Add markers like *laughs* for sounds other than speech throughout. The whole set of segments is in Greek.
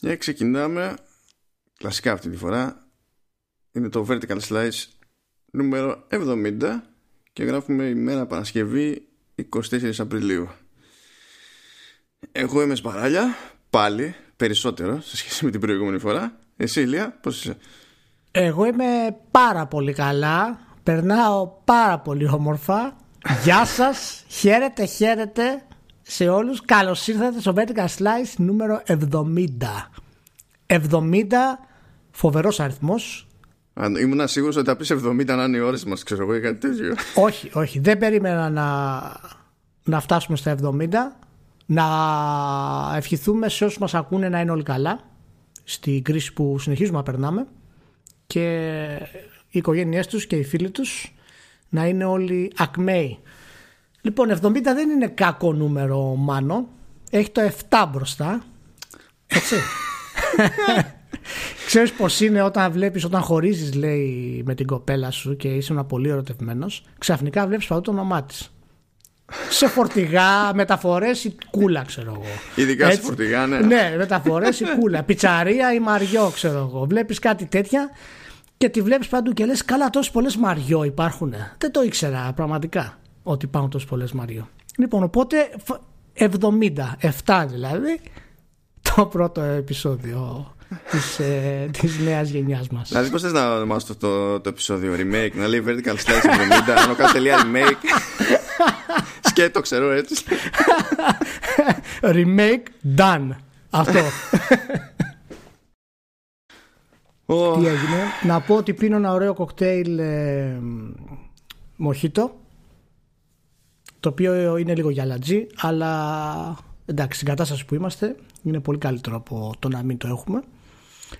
Και ξεκινάμε κλασικά αυτή τη φορά. Είναι το Vertical Slice νούμερο 70 και γράφουμε ημέρα Παρασκευή 24 Απριλίου. Εγώ είμαι σπαράλια, πάλι, περισσότερο σε σχέση με την προηγούμενη φορά. Εσύ Ηλία, πώς είσαι; Εγώ είμαι πάρα πολύ καλά, περνάω πάρα πολύ όμορφα. Γεια σας, χαίρετε, χαίρετε σε όλους. Καλώς ήρθατε στο Vertical Slice νούμερο 70. 70, φοβερός αριθμός. Αν ήμουν σίγουρος ότι θα πεις 70 να είναι οι ώρες μας, ξέρω εγώ ή κάτι τέτοιο. όχι, όχι, δεν περίμενα να, να φτάσουμε στα 70. Να ευχηθούμε σε όσους μας ακούνε να είναι όλοι καλά στην κρίση που συνεχίζουμε να περνάμε και οι οικογένειές τους και οι φίλοι τους να είναι όλοι ακμαίοι. Λοιπόν, 70 δεν είναι κακό νούμερο, Μάνο. Έχει το 7 μπροστά. Έτσι. *laughs* Ξέρεις πως είναι όταν βλέπεις, όταν χωρίζεις λέει με την κοπέλα σου και είσαι ένα πολύ ερωτευμένος, ξαφνικά βλέπεις παντού το όνομά της. Σε φορτηγά, μεταφορές ή κούλα ξέρω εγώ. Ειδικά Έτσι. σε φορτηγά, ναι. Ναι, μεταφορές ή κούλα. Πιτσαρία ή μαριό ξέρω εγώ. Βλέπεις κάτι τέτοια και τη βλέπεις παντού και λες καλά τόσες πολλές μαριό υπάρχουν. Δεν το ήξερα πραγματικά ότι υπάρχουν τόσες πολλές μαριό. Λοιπόν, οπότε φ- 70, 7 δηλαδή, το πρώτο επεισόδιο της, ε, της νέας γενιάς μας. Δηλαδή πώς θες να ονομάσω το, το, το επεισόδιο remake, να λέει Vertical Slice 70, να κάνω τελεία remake. Σκέτο ξέρω έτσι. Remake done. Αυτό. Ω, Τι έγινε. Να πω ότι πίνω ένα ωραίο κοκτέιλ ε, μοχίτο το οποίο είναι λίγο γυαλατζή αλλά εντάξει στην κατάσταση που είμαστε είναι πολύ καλύτερο από το να μην το έχουμε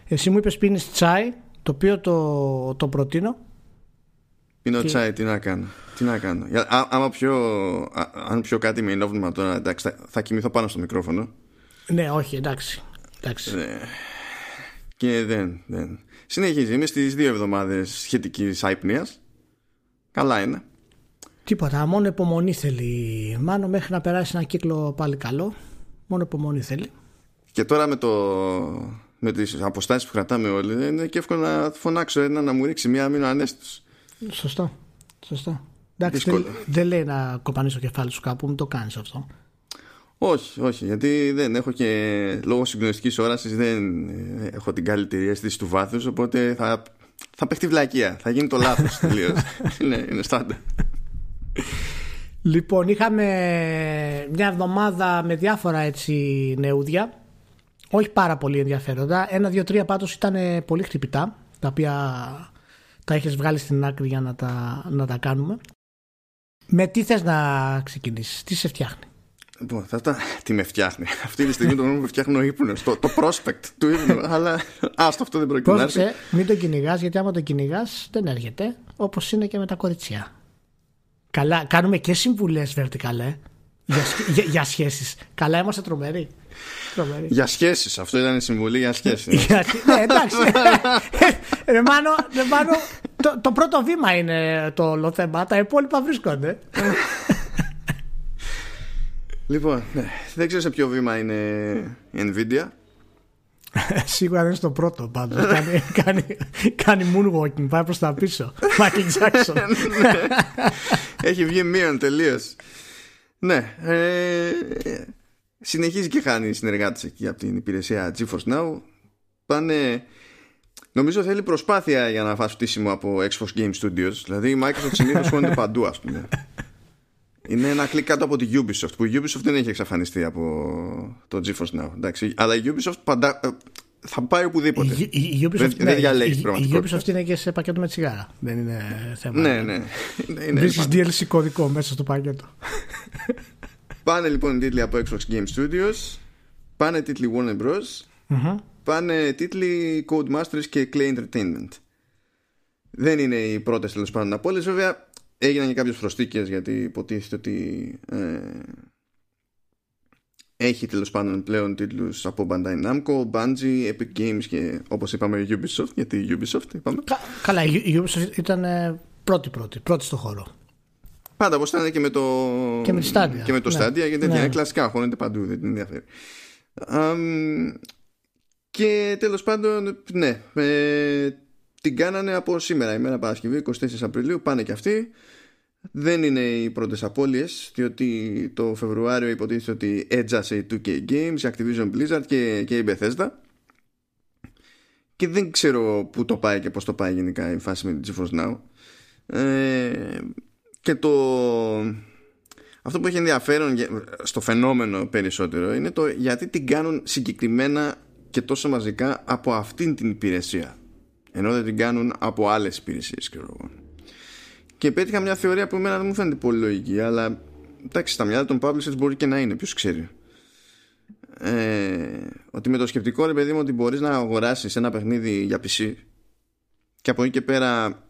εσύ μου είπες πίνεις τσάι το οποίο το, το προτείνω Πίνω Τι- τσάι, τι να κάνω. Τι να κάνω. Για- α- άμα πιω, α- αν πιω κάτι με ενόβλημα τώρα, εντάξει, θα, θα κοιμηθώ πάνω στο μικρόφωνο. ναι όχι εντάξει, εντάξει. Ε, και δεν, δεν. Συνεχίζει. Είμαι στις δύο εβδομάδες σχετικής άϊπνιας. Καλά είναι. Τίποτα μόνο υπομονή θέλει μάνο μέχρι να περάσει ένα κύκλο πάλι καλό μόνο υπομονή θέλει Και τώρα με, το, με τις αποστάσεις που κρατάμε όλοι είναι και εύκολο να φωνάξω ένα να μου ρίξει μία μήνα ανέστητος. Σωστό. Σωστό. Εντάξει, δεν, Δύσκολο. δεν λέει να κοπανίσει το κεφάλι σου κάπου, μην το κάνεις αυτό. Όχι, όχι, γιατί δεν έχω και λόγω συγκλονιστικής όρασης δεν ε, έχω την καλύτερη αίσθηση του βάθους οπότε θα, θα παιχτεί βλακεία, θα γίνει το λάθος *laughs* τελείως. είναι, είναι στάντα. Λοιπόν, είχαμε μια εβδομάδα με διάφορα έτσι νεούδια. Όχι πάρα πολύ ενδιαφέροντα. Ένα, δύο, τρία πάντως ήταν πολύ χτυπητά, τα οποία τα έχεις βγάλει στην άκρη για να τα, να τα κάνουμε. Με τι θες να ξεκινήσεις, τι σε φτιάχνει; Λοιπόν, θα τα... Τι με φτιάχνει; Αυτή τη στιγμή το μόνο που με φτιάχνει ο ύπνος. Το, το prospect του ύπνου. αλλά άστο αυτό δεν πρόκειται να έρθει. Πρόσεξε, μην το κυνηγάς, γιατί άμα το κυνηγάς δεν έρχεται. Όπως είναι και με τα κοριτσιά. Καλά, κάνουμε και συμβουλές vertical, ε, για, σχ- για, για σχέσεις. Καλά, είμαστε τρομεροί. Τρομεροί. Για σχέσεις. Αυτό ήταν η συμβουλή για σχέσεις. *laughs* Για σχ- ναι, εντάξει. ρε Μάνο, ρε Μάνο, το, το πρώτο βήμα είναι το όλο θέμα. Τα υπόλοιπα βρίσκονται. λοιπόν, ναι, δεν ξέρω σε ποιο βήμα είναι η Nvidia. *laughs* Σίγουρα δεν είναι στο πρώτο πάντως. *laughs* κάνει, κάνει, κάνει moonwalking, πάει προς τα πίσω. Michael Jackson. *laughs* Έχει βγει μείον τελείως. Ναι. Ε, συνεχίζει και χάνει συνεργάτες εκεί από την υπηρεσία GeForce Now. Πάνε. Νομίζω θέλει προσπάθεια για να φας φτύσιμο από Xbox Game Studios. Δηλαδή η Microsoft συνήθως χώνεται παντού, ας πούμε. Είναι ένα κλικ κάτω από τη Ubisoft που η Ubisoft δεν έχει εξαφανιστεί από το GeForce Now. Εντάξει. Αλλά η Ubisoft παντά, ε, θα πάει οπουδήποτε. Η, η, η Ubisoft, Δεν- δεν ναι, διαλέγεις η- η, πραγματικότητα. Ubisoft είναι και σε πακέτο με τσιγάρα. Δεν είναι θέμα. Ναι, ναι. Είναι- Βρίσκεις DLC κωδικό μέσα στο πακέτο. Πάνε λοιπόν οι τίτλοι από Xbox Game Studios, πάνε τίτλοι Warner Bros, Μμμ. πάνε τίτλοι Codemasters και Clay Entertainment. Δεν είναι οι πρώτες τέλος πάντων από όλε. Βέβαια έγιναν και κάποιες προσθήκε γιατί υποτίθεται ότι ε, έχει τέλος πάντων πλέον τίτλους από Bandai Namco, Bungie, Epic Games και όπως είπαμε Ubisoft. Γιατί η Ubisoft είπαμε. Κα- Καλά, η η Ubisoft ήταν ε, πρώτη πρώτη, πρώτη στο χώρο. Πάντα όπως ήταν και με το, Και με τη Stadia. Και με το Ναι. Stadia γιατί Ναι. είναι κλασικά, χώνεται παντού, δεν την ενδιαφέρει. Αμ, Και τέλος πάντων, ναι, ε, την κάνανε από σήμερα, ημέρα Παρασκευή, 24 Απριλίου, πάνε και αυτοί. Δεν είναι οι πρώτες απώλειες, διότι το Φεβρουάριο υποτίθεται ότι έτζασε η 2K Games, η Activision Blizzard και, και η Bethesda. Και δεν ξέρω πού το πάει και πώς το πάει γενικά η φάση με την GeForce Now. Ε, και το... Αυτό που έχει ενδιαφέρον στο φαινόμενο περισσότερο είναι το γιατί την κάνουν συγκεκριμένα και τόσο μαζικά από αυτήν την υπηρεσία. Ενώ δεν την κάνουν από άλλες υπηρεσίες Και πέτυχα μια θεωρία που εμένα δεν μου φαίνεται πολύ λογική, αλλά εντάξει, στα μυαλά των publishers μπορεί και να είναι, ποιος ξέρει. Ε, ότι με το σκεπτικό ρε παιδί μου ότι μπορείς να αγοράσεις ένα παιχνίδι για PC και από εκεί και πέρα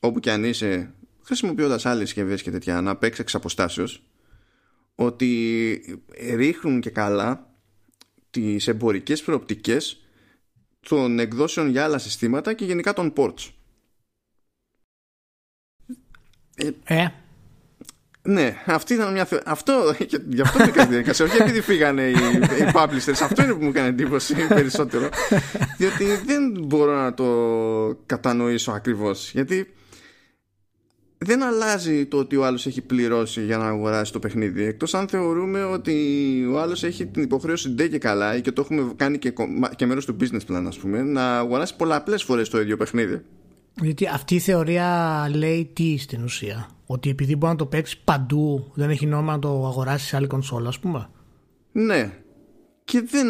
όπου και αν είσαι χρησιμοποιώντας άλλες συσκευές και τέτοια να παίξεις εξ αποστάσεως ότι ρίχνουν και καλά τις εμπορικές προοπτικές των εκδόσεων για άλλα συστήματα και γενικά των ports. Ε, ε. Ναι, αυτή ήταν μια Αυτό, γι' αυτό μπήκα στη διαδικασία. Όχι επειδή φύγανε οι, οι publishers. Αυτό είναι που μου έκανε εντύπωση περισσότερο. διότι δεν μπορώ να το κατανοήσω ακριβώς. Γιατί δεν αλλάζει το ότι ο άλλος έχει πληρώσει για να αγοράσει το παιχνίδι. Εκτός αν θεωρούμε ότι ο άλλος έχει την υποχρέωση ντε και καλά και το έχουμε κάνει και, και μέρος του business plan ας πούμε να αγοράσει πολλαπλές φορές το ίδιο παιχνίδι. Γιατί αυτή η θεωρία λέει τι στην ουσία. Ότι επειδή μπορεί να το παίξεις παντού δεν έχει νόημα να το αγοράσεις σε άλλη κονσόλα ας πούμε. Ναι. Και δεν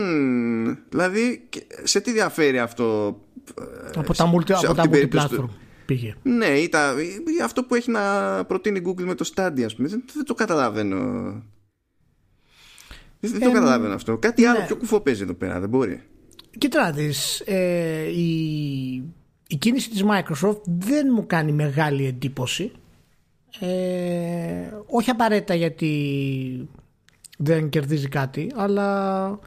δηλαδή σε τι διαφέρει αυτό από τα, multi, από τα multiplatform πήγε. Ναι, ή, αυτό που έχει να προτείνει η Google με το Stadia, ας πούμε. Δεν, το καταλαβαίνω. Δεν, το καταλαβαίνω αυτό. Κάτι άλλο ναι. πιο κουφό παίζει εδώ πέρα, δεν μπορεί. Κοίτα να ε, η, η κίνηση της Microsoft δεν μου κάνει μεγάλη εντύπωση. Ε, όχι απαραίτητα γιατί δεν κερδίζει κάτι, αλλά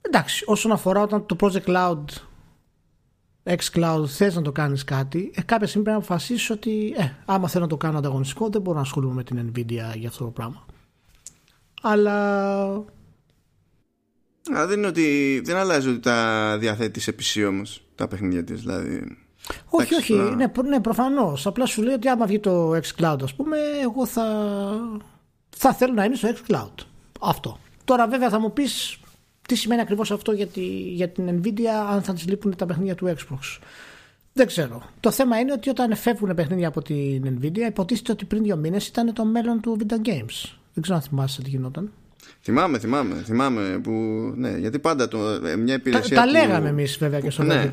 εντάξει, όσον αφορά όταν το Project Cloud xCloud θες να το κάνεις κάτι ε, κάποια στιγμή πρέπει να αποφασίσεις ότι ε, άμα θέλω να το κάνω ανταγωνιστικό δεν μπορώ να ασχολούμαι με την Nvidia για αυτό το πράγμα. Αλλά Α, δεν είναι ότι δεν αλλάζει ότι τα διαθέτεις σε PC όμως τα παιχνίδια της δηλαδή. Όχι, όχι, ναι, ναι προφανώς. Απλά σου λέει ότι άμα βγει το xCloud ας πούμε εγώ θα θα θέλω να είναι στο xCloud. Αυτό. Τώρα βέβαια θα μου πεις τι σημαίνει ακριβώς αυτό για, τη, για την Nvidia αν θα της λείπουν τα παιχνίδια του Xbox; Δεν ξέρω. Το θέμα είναι ότι όταν φεύγουν παιχνίδια από την Nvidia υποτίθεται ότι πριν δύο μήνες ήταν το μέλλον του Video Games. Δεν ξέρω αν θυμάσαι τι γινόταν. Θυμάμαι, θυμάμαι, θυμάμαι που, ναι, γιατί πάντα το, ε, μια υπηρεσία Τα, τα λέγαμε εμείς βέβαια και στο ναι,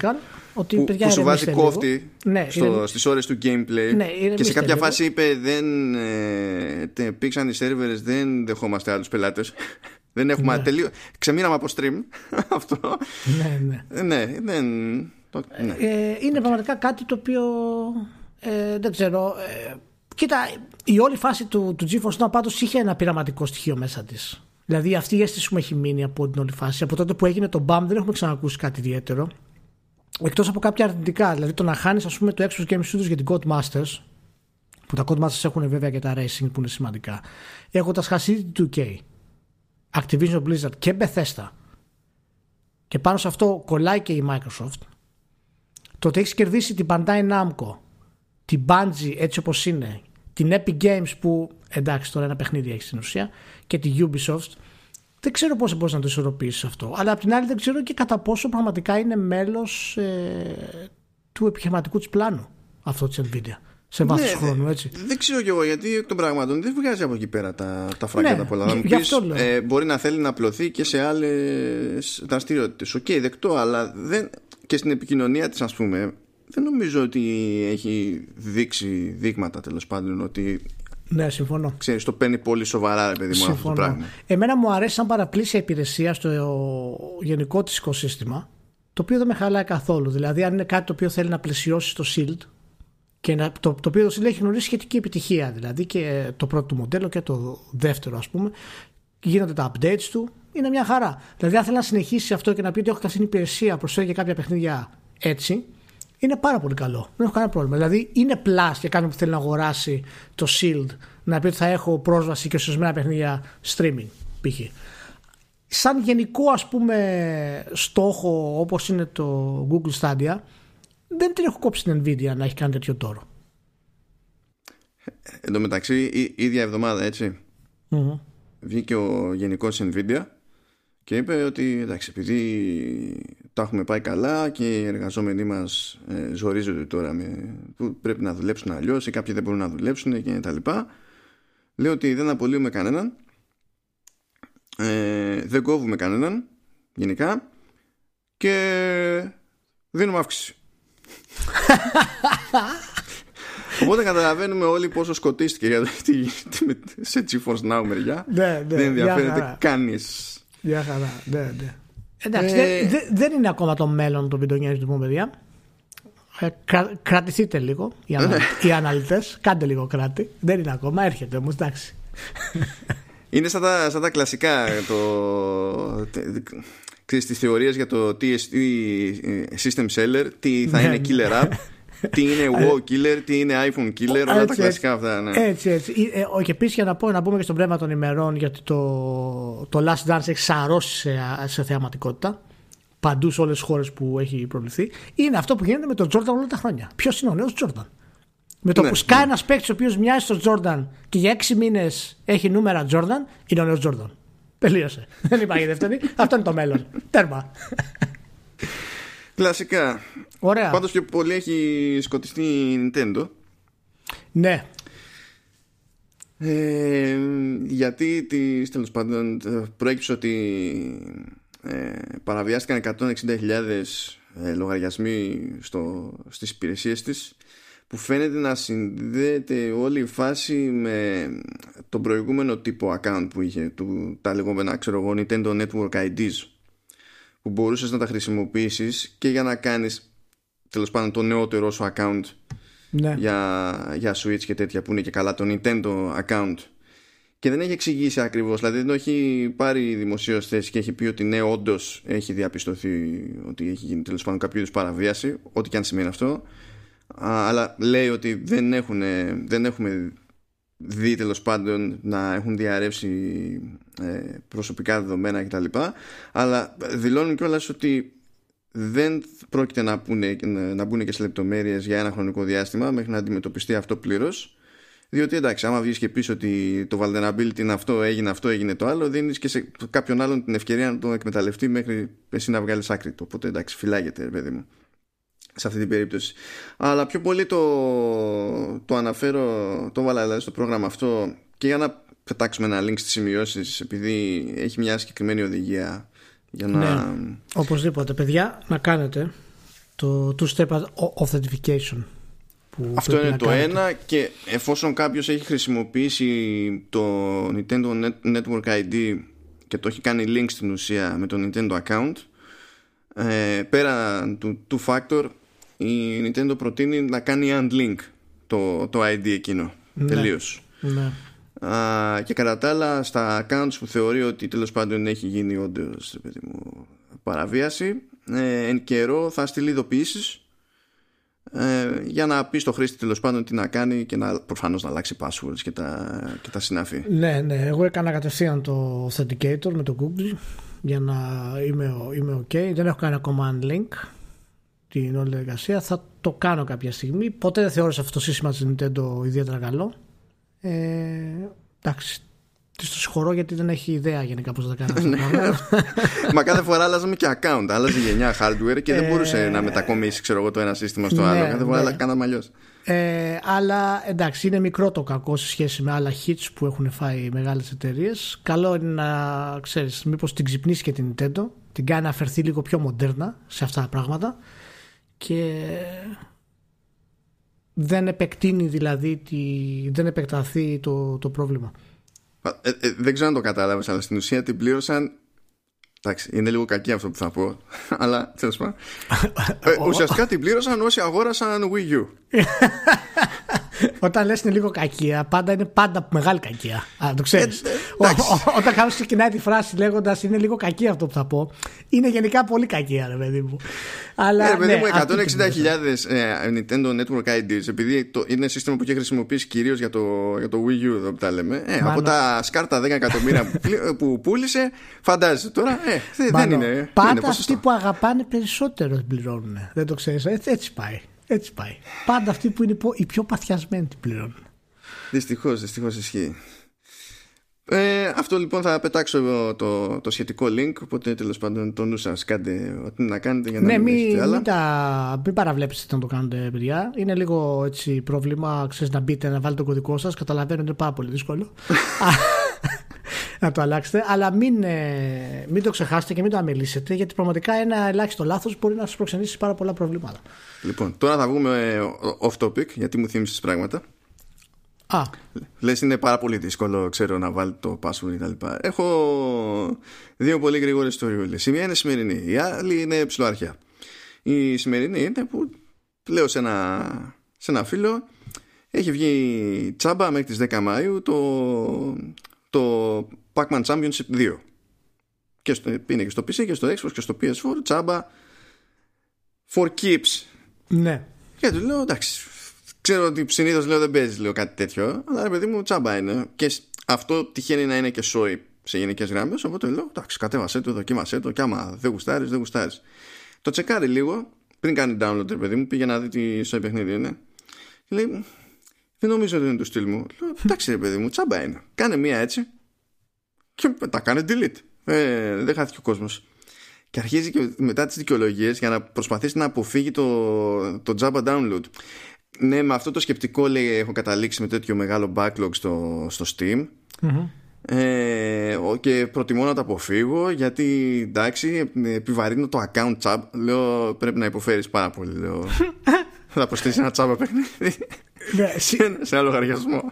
ότι που, παιδιά που σου βάζει κόφτη ναι, στο, στις ώρες του gameplay ναι, και σε κάποια φάση είπε δεν ε, πήξαν οι σερβερες δεν δεχόμαστε άλλους πελάτες δεν έχουμε ναι. τελείω. Ξεμείναμε από stream. *laughs* Αυτό. Ναι, ναι. ναι, δεν... ναι. Ε, είναι πραγματικά κάτι το οποίο ε, δεν ξέρω. Ε, κοίτα, η όλη φάση του, του GeForce Now πάντως είχε ένα πειραματικό στοιχείο μέσα της. Δηλαδή αυτή η αίσθηση που έχει μείνει από την όλη φάση. Από τότε που έγινε το BAM δεν έχουμε ξανακούσει κάτι ιδιαίτερο. Εκτός από κάποια αρνητικά. Δηλαδή το να χάνεις ας πούμε το Xbox Game Studios για την Codemasters που τα Codemasters έχουν βέβαια και τα Racing που είναι σημαντικά. Έχοντας χάσει την 2K Activision Blizzard και Bethesda. Και πάνω σε αυτό κολλάει και η Microsoft. Το ότι έχεις κερδίσει την Bandai Namco την Bungie έτσι όπως είναι την Epic Games που εντάξει τώρα ένα παιχνίδι έχει στην ουσία και τη Ubisoft δεν ξέρω πώς μπορείς να το ισορροπήσεις αυτό. Αλλά απ' την άλλη δεν ξέρω και κατά πόσο πραγματικά είναι μέλος ε, του επιχειρηματικού της πλάνου αυτό της Nvidia σε βάθος ναι, χρόνου, έτσι. Δεν ξέρω κι εγώ γιατί εκ των πραγμάτων δεν βγάζει από εκεί πέρα τα, τα φράγκια ναι, πολλά. Για αυτό ε, μπορεί να θέλει να απλωθεί και σε άλλες δραστηριότητες. OK, okay, δεκτό, αλλά δεν, και στην επικοινωνία της, ας πούμε, δεν νομίζω ότι έχει δείξει δείγματα τέλος πάντων ότι. Ναι, συμφωνώ. Ξέρεις, το παίρνει πολύ σοβαρά, ρε παιδί μου, αυτό το πράγμα. Εμένα μου αρέσει σαν παραπλήσια υπηρεσία στο γενικό της οικοσύστημα, το οποίο δεν με χαλάει καθόλου. Δηλαδή, αν είναι κάτι το οποίο θέλει να πλαισιώσει το Shield, και να, το, το οποίο έχει γνωρίσει σχετική επιτυχία δηλαδή και το πρώτο του μοντέλο και το δεύτερο ας πούμε γίνονται τα updates του είναι μια χαρά. Δηλαδή αν θέλει να συνεχίσει αυτό και να πει ότι έχω αυτή την υπηρεσία προσφέρει και κάποια παιχνίδια έτσι είναι πάρα πολύ καλό. Δεν έχω κανένα πρόβλημα. Δηλαδή είναι plus για κάποιον που θέλει να αγοράσει το Shield να πει ότι θα έχω πρόσβαση και σε ορισμένα παιχνίδια streaming π.χ. σαν γενικό ας πούμε στόχο όπως είναι το Google Stadia δεν την έχω κόψει την Nvidia να έχει κάνει τέτοιο τόρο. Εν τω μεταξύ η ίδια εβδομάδα έτσι mm-hmm. βγήκε ο γενικός Nvidia και είπε ότι εντάξει επειδή τα έχουμε πάει καλά και οι εργαζόμενοι μας ε, ζορίζονται τώρα με, που πρέπει να δουλέψουν αλλιώς ή κάποιοι δεν μπορούν να δουλέψουν και τα λοιπά λέει ότι δεν απολύουμε κανέναν ε, δεν κόβουμε κανέναν γενικά και δίνουμε αύξηση Οπότε καταλαβαίνουμε όλοι πόσο σκοτίστηκε για *laughs* σε GeForce Now μεριά. Ναι, ναι, δεν ενδιαφέρεται κανείς. Για χαρά, ναι, ναι. Εντάξει, ε, δεν, δεν είναι ακόμα το μέλλον των βιντεονιών του παιδιά. Ε, κρα, κρατηθείτε λίγο οι, ανα, οι αναλυτές, κάντε λίγο κράτη. Δεν είναι ακόμα, έρχεται όμως, εντάξει. Είναι σαν τα, σαν τα κλασικά το, ξέρεις, τις θεωρίες για το τι, system seller, τι θα ναι, είναι ναι. killer app τι είναι *laughs* wow killer, τι είναι iPhone killer, όλα τα κλασικά αυτά. Ναι. Έτσι, έτσι. Ε, και επίσης για να, πω, να πούμε και στον πνεύμα των ημερών, γιατί το, το Last Dance έχει σαρώσει σε, σε θεαματικότητα παντού σε όλες τις χώρες που έχει προβληθεί. Είναι αυτό που γίνεται με τον Jordan όλα τα χρόνια. Ποιος είναι ο νέος Jordan. Με το ναι, που σκάει ναι. ένας παίκτης ο οποίος μοιάζει στον Jordan και για έξι μήνες έχει νούμερα Jordan, είναι ο νέος Jordan. Τελείωσε. *laughs* Δεν υπάρχει δεύτερη. αυτό είναι το μέλλον. Τέρμα. Κλασικά. Ωραία. Πάντως πιο πολύ έχει σκοτιστεί η Nintendo. Ναι. Ε, γιατί τέλος πάντων προέκυψε ότι ε, παραβιάστηκαν 160.000 ε, λογαριασμοί στο, στις υπηρεσίες της που φαίνεται να συνδέεται όλη η φάση με τον προηγούμενο τύπο account που είχε του, τα λεγόμενα ξέρω εγώ Nintendo Network IDs που μπορούσες να τα χρησιμοποιήσεις και για να κάνεις τέλος πάντων το νεότερο σου account ναι. για, για Switch και τέτοια που είναι και καλά το Nintendo account και δεν έχει εξηγήσει ακριβώς δηλαδή δεν έχει πάρει δημοσίως θέση και έχει πει ότι ναι όντως έχει διαπιστωθεί ότι έχει γίνει τέλος πάντων κάποιο είδους παραβίαση ό,τι και αν σημαίνει αυτό αλλά λέει ότι δεν, έχουν, δεν έχουμε δει τέλος πάντων να έχουν διαρρεύσει ε, προσωπικά δεδομένα κτλ. Αλλά δηλώνουν κιόλας ότι δεν πρόκειται να, πούνε, να μπουν και σε λεπτομέρειες για ένα χρονικό διάστημα μέχρι να αντιμετωπιστεί αυτό πλήρως. Διότι εντάξει, άμα βγεις και πεις ότι το vulnerability είναι αυτό, έγινε αυτό, έγινε το άλλο, δίνεις και σε κάποιον άλλον την ευκαιρία να το εκμεταλλευτεί μέχρι εσύ να βγάλεις άκρη του. Οπότε εντάξει, φυλάγεται, παιδί μου σε αυτή την περίπτωση. Αλλά πιο πολύ το, το αναφέρω, το βάλα δηλαδή στο πρόγραμμα αυτό και για να πετάξουμε ένα link στις σημειώσεις επειδή έχει μια συγκεκριμένη οδηγία για να... Ναι, οπωσδήποτε. Παιδιά, να κάνετε το two-step authentication. Που Αυτό είναι το ένα και εφόσον κάποιος έχει χρησιμοποιήσει το Nintendo Network ID και το έχει κάνει link στην ουσία με το Nintendo account ε, πέρα του two factor η Nintendo προτείνει να κάνει unlink το, το ID εκείνο ναι. τελείως ναι. Α, και κατά τα άλλα στα accounts που θεωρεί ότι τέλος πάντων έχει γίνει όντως παραβίαση ε, εν καιρό θα στείλει ειδοποιήσεις ε, για να πει στο χρήστη τέλος πάντων τι να κάνει και να προφανώς να αλλάξει passwords και τα, και τα συνάφη. Ναι, ναι. Εγώ έκανα κατευθείαν το Authenticator με το Google για να είμαι, είμαι ok. Δεν έχω κάνει ακόμα unlink την όλη εργασία. Θα το κάνω κάποια στιγμή. Ποτέ δεν θεώρησα αυτό το σύστημα της Nintendo ιδιαίτερα καλό. Ε, εντάξει, της το συγχωρώ γιατί δεν έχει ιδέα γενικά πώς θα κάνει αυτό. Ναι. *laughs* Μα κάθε φορά αλλάζαμε και account. Άλλαζε γενιά hardware και δεν μπορούσε να μετακομίσει ξέρω εγώ, το ένα σύστημα στο άλλο. Ναι, κάθε φορά ναι. κάναμε αλλιώς. Ε, αλλά εντάξει, είναι μικρό το κακό σε σχέση με άλλα hits που έχουν φάει μεγάλες εταιρείες. Καλό είναι να ξέρεις, μήπως την ξυπνήσει και την Nintendo, την κάνει να αφαιρθεί λίγο πιο μοντέρνα σε αυτά τα πράγματα και δεν επεκτείνει δηλαδή, τη, δεν επεκταθεί το, το πρόβλημα. Ε, ε, δεν ξέρω αν το κατάλαβες, αλλά στην ουσία την πλήρωσαν Εντάξει, είναι λίγο κακή αυτό που θα πω, *laughs* αλλά τέλος πάντων. *laughs* ε, ουσιαστικά την πλήρωσαν όσοι αγόρασαν Wii U. *laughs* Όταν λες είναι λίγο κακία, πάντα είναι πάντα μεγάλη κακία. Α, το ξέρεις. Ε, Ο- εντάξει. ο- όταν κάποιος ξεκινάει τη φράση λέγοντας είναι λίγο κακία αυτό που θα πω, είναι γενικά πολύ κακία, ρε παιδί μου. Αλλά, Ε, παιδί ναι, μου, αυτή την 160.000 ε, Nintendo Network IDs, επειδή το, είναι σύστημα που έχει χρησιμοποιήσει κυρίως για το, για το Wii U, εδώ που τα λέμε. Ε, Μάνο. από τα σκάρτα 10 εκατομμύρια που, πλη- που πούλησε, φαντάζεσαι τώρα. Ε, δεν, δεν Μάνο, είναι. Πάντα είναι αυτοί ποσοστό. που αγαπάνε περισσότερο την πληρώνουν. Δεν το ξέρεις. Έτσι, έτσι πάει. Έτσι πάει. Πάντα αυτοί που είναι υπο- οι πιο παθιασμένοι την πληρώνουν. Δυστυχώς, δυστυχώς ισχύει. Ε, αυτό λοιπόν θα πετάξω εγώ το, το σχετικό link. Οπότε τέλος πάντων το νου σας κάντε ό,τι να κάνετε για να Ναι, μην μην, έχετε άλλα. μην, τα, μην παραβλέψετε να το κάνετε, παιδιά. Είναι λίγο έτσι πρόβλημα. Ξέρεις, να μπείτε, να βάλετε το κωδικό σας. Καταλαβαίνω είναι πάρα πολύ δύσκολο. *laughs* να το αλλάξετε. Αλλά μην, ε, μην το ξεχάσετε και μην το αμελήσετε. Γιατί πραγματικά ένα ελάχιστο λάθος μπορεί να σας προξενήσει πάρα πολλά προβλήματα. Λοιπόν, τώρα θα βγούμε ε, off topic γιατί μου θύμισες πράγματα. Α, Λες είναι πάρα πολύ δύσκολο ξέρω να βάλει το password κτλ. Έχω δύο πολύ γρήγορες ιστοριούλες. Η μία είναι σημερινή, η άλλη είναι ψηλοαρχαία. Η σημερινή είναι που λέω σε ένα, σε ένα φίλο έχει βγει τσάμπα μέχρι τις 10 Μαΐου το, το Pac-Man Championship 2. Και στο, είναι και στο PC και στο Xbox και στο PS4 τσάμπα for keeps. ναι. Και του λέω εντάξει. Ξέρω ότι συνήθως λέω δεν παίζεις λέω κάτι τέτοιο, αλλά ρε παιδί μου τσάμπα είναι. Και σ- αυτό τυχαίνει να είναι και σόι σε γενικές γραμμές. Οπότε λέω εντάξει, κατέβασέ το, δοκίμασέ το. Και άμα δεν γουστάρεις, δεν γουστάρεις. Το τσεκάρει λίγο πριν κάνει download, ρε παιδί μου, πήγε να δει τι σόι παιχνίδι είναι. Και λέει, δεν νομίζω ότι είναι του στυλ μου. Λέω, εντάξει, ρε παιδί μου, τσάμπα είναι. Κάνε μία έτσι. Και τα κάνει delete. Ε, δεν χάθηκε ο κόσμος. Και αρχίζει και μετά τις δικαιολογίες για να προσπαθήσει να αποφύγει το, το Java download. Ναι, με αυτό το σκεπτικό λέει έχω καταλήξει με τέτοιο μεγάλο backlog στο, στο Steam Μμμ. ε, ο- και προτιμώ να το αποφύγω γιατί εντάξει επιβαρύνω το account tab λέω πρέπει να υποφέρεις πάρα πολύ λέω *laughs* θα προσθέσει ένα τσάμπα παιχνίδι Ναι, συ- σε- σε άλλο λογαριασμό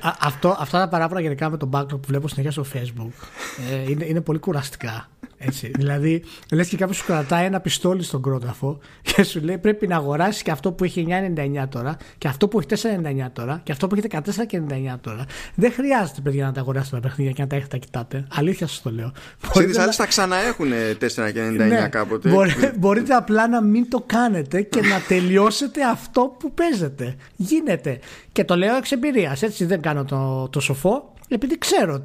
Α- αυτό, αυτά τα παράπονα γενικά με τον backlog που βλέπω συνέχεια στο facebook ε, είναι, είναι πολύ κουραστικά. Έτσι. δηλαδή, λες και κάποιος σου κρατάει ένα πιστόλι στον κρόταφο και σου λέει πρέπει να αγοράσεις και αυτό που έχει 9,99 τώρα και αυτό που έχει 4,99 τώρα και αυτό που έχει 14,99 τώρα. Δεν χρειάζεται, παιδιά, να τα αγοράσετε τα παιχνίδια και να τα έχετε να κοιτάτε. Αλήθεια σας το λέω. σε Μπορείτε τις να- άλλες θα ξαναέχουν 4,99 ναι, κάποτε μπορεί- *laughs* μπορείτε απλά να μην το κάνετε και να τελειώσετε αυτό που παίζετε. Γίνεται. Και το λέω εξ εμπειρίας. Έτσι δεν κάνω το, το σοφό, επειδή ξέρω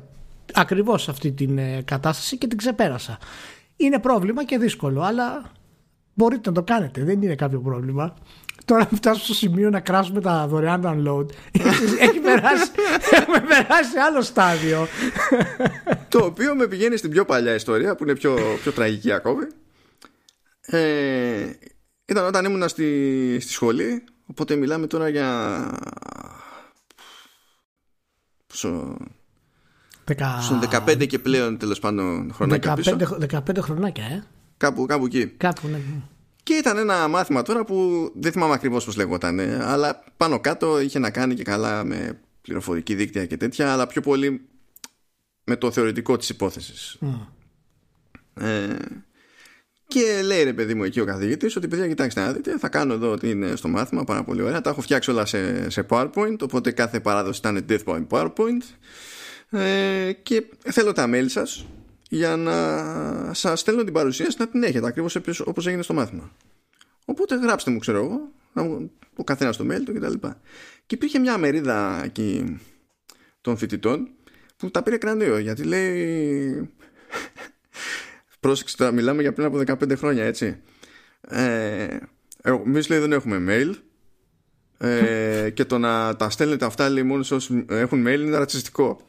ακριβώς αυτή την ε, κατάσταση και την ξεπέρασα. Είναι πρόβλημα και δύσκολο, αλλά μπορείτε να το κάνετε. Δεν είναι κάποιο πρόβλημα. Τώρα που φτάσουμε στο σημείο να κράσουμε τα δωρεάν download. *laughs* Έχει περάσει, έχουμε περάσει σε άλλο στάδιο. Το οποίο με πηγαίνει στην πιο παλιά ιστορία που είναι πιο, πιο τραγική ακόμη. Ε, ήταν όταν ήμουν στη, στη σχολή, οπότε μιλάμε τώρα για. Πόσο, Δεκα- στον 15 και πλέον τέλος πάντων χρονάκια πίσω. 15, 15 χρονάκια, ε. Κάπου, κάπου εκεί. Κάπου, ναι. Και ήταν ένα μάθημα τώρα που δεν θυμάμαι ακριβώς πώς λεγόταν, αλλά πάνω κάτω είχε να κάνει και καλά με πληροφορική δίκτυα και τέτοια, αλλά πιο πολύ με το θεωρητικό της υπόθεσης. Ε, και λέει ρε παιδί μου εκεί ο καθηγητής ότι παιδιά κοιτάξτε να δείτε θα κάνω εδώ ότι είναι στο μάθημα πάρα πολύ ωραία τα έχω φτιάξει όλα σε, σε PowerPoint οπότε κάθε παράδοση ήταν Death by PowerPoint ε, και θέλω τα mail σας για να σας στέλνω την παρουσίαση να την έχετε ακριβώς επίσης όπως έγινε στο μάθημα. Οπότε γράψτε μου ξέρω εγώ να μου- ο καθένας το mail του κτλ. Και υπήρχε μια μερίδα εκεί των φοιτητών που τα πήρε κρανίο γιατί λέει *laughs* πρόσεξε τώρα μιλάμε για πριν από 15 χρόνια έτσι. Ε, εμείς λέει δεν έχουμε mail ε, και το να τα στέλνετε αυτά λέει μόνος σε όσους έχουν mail είναι ρατσιστικό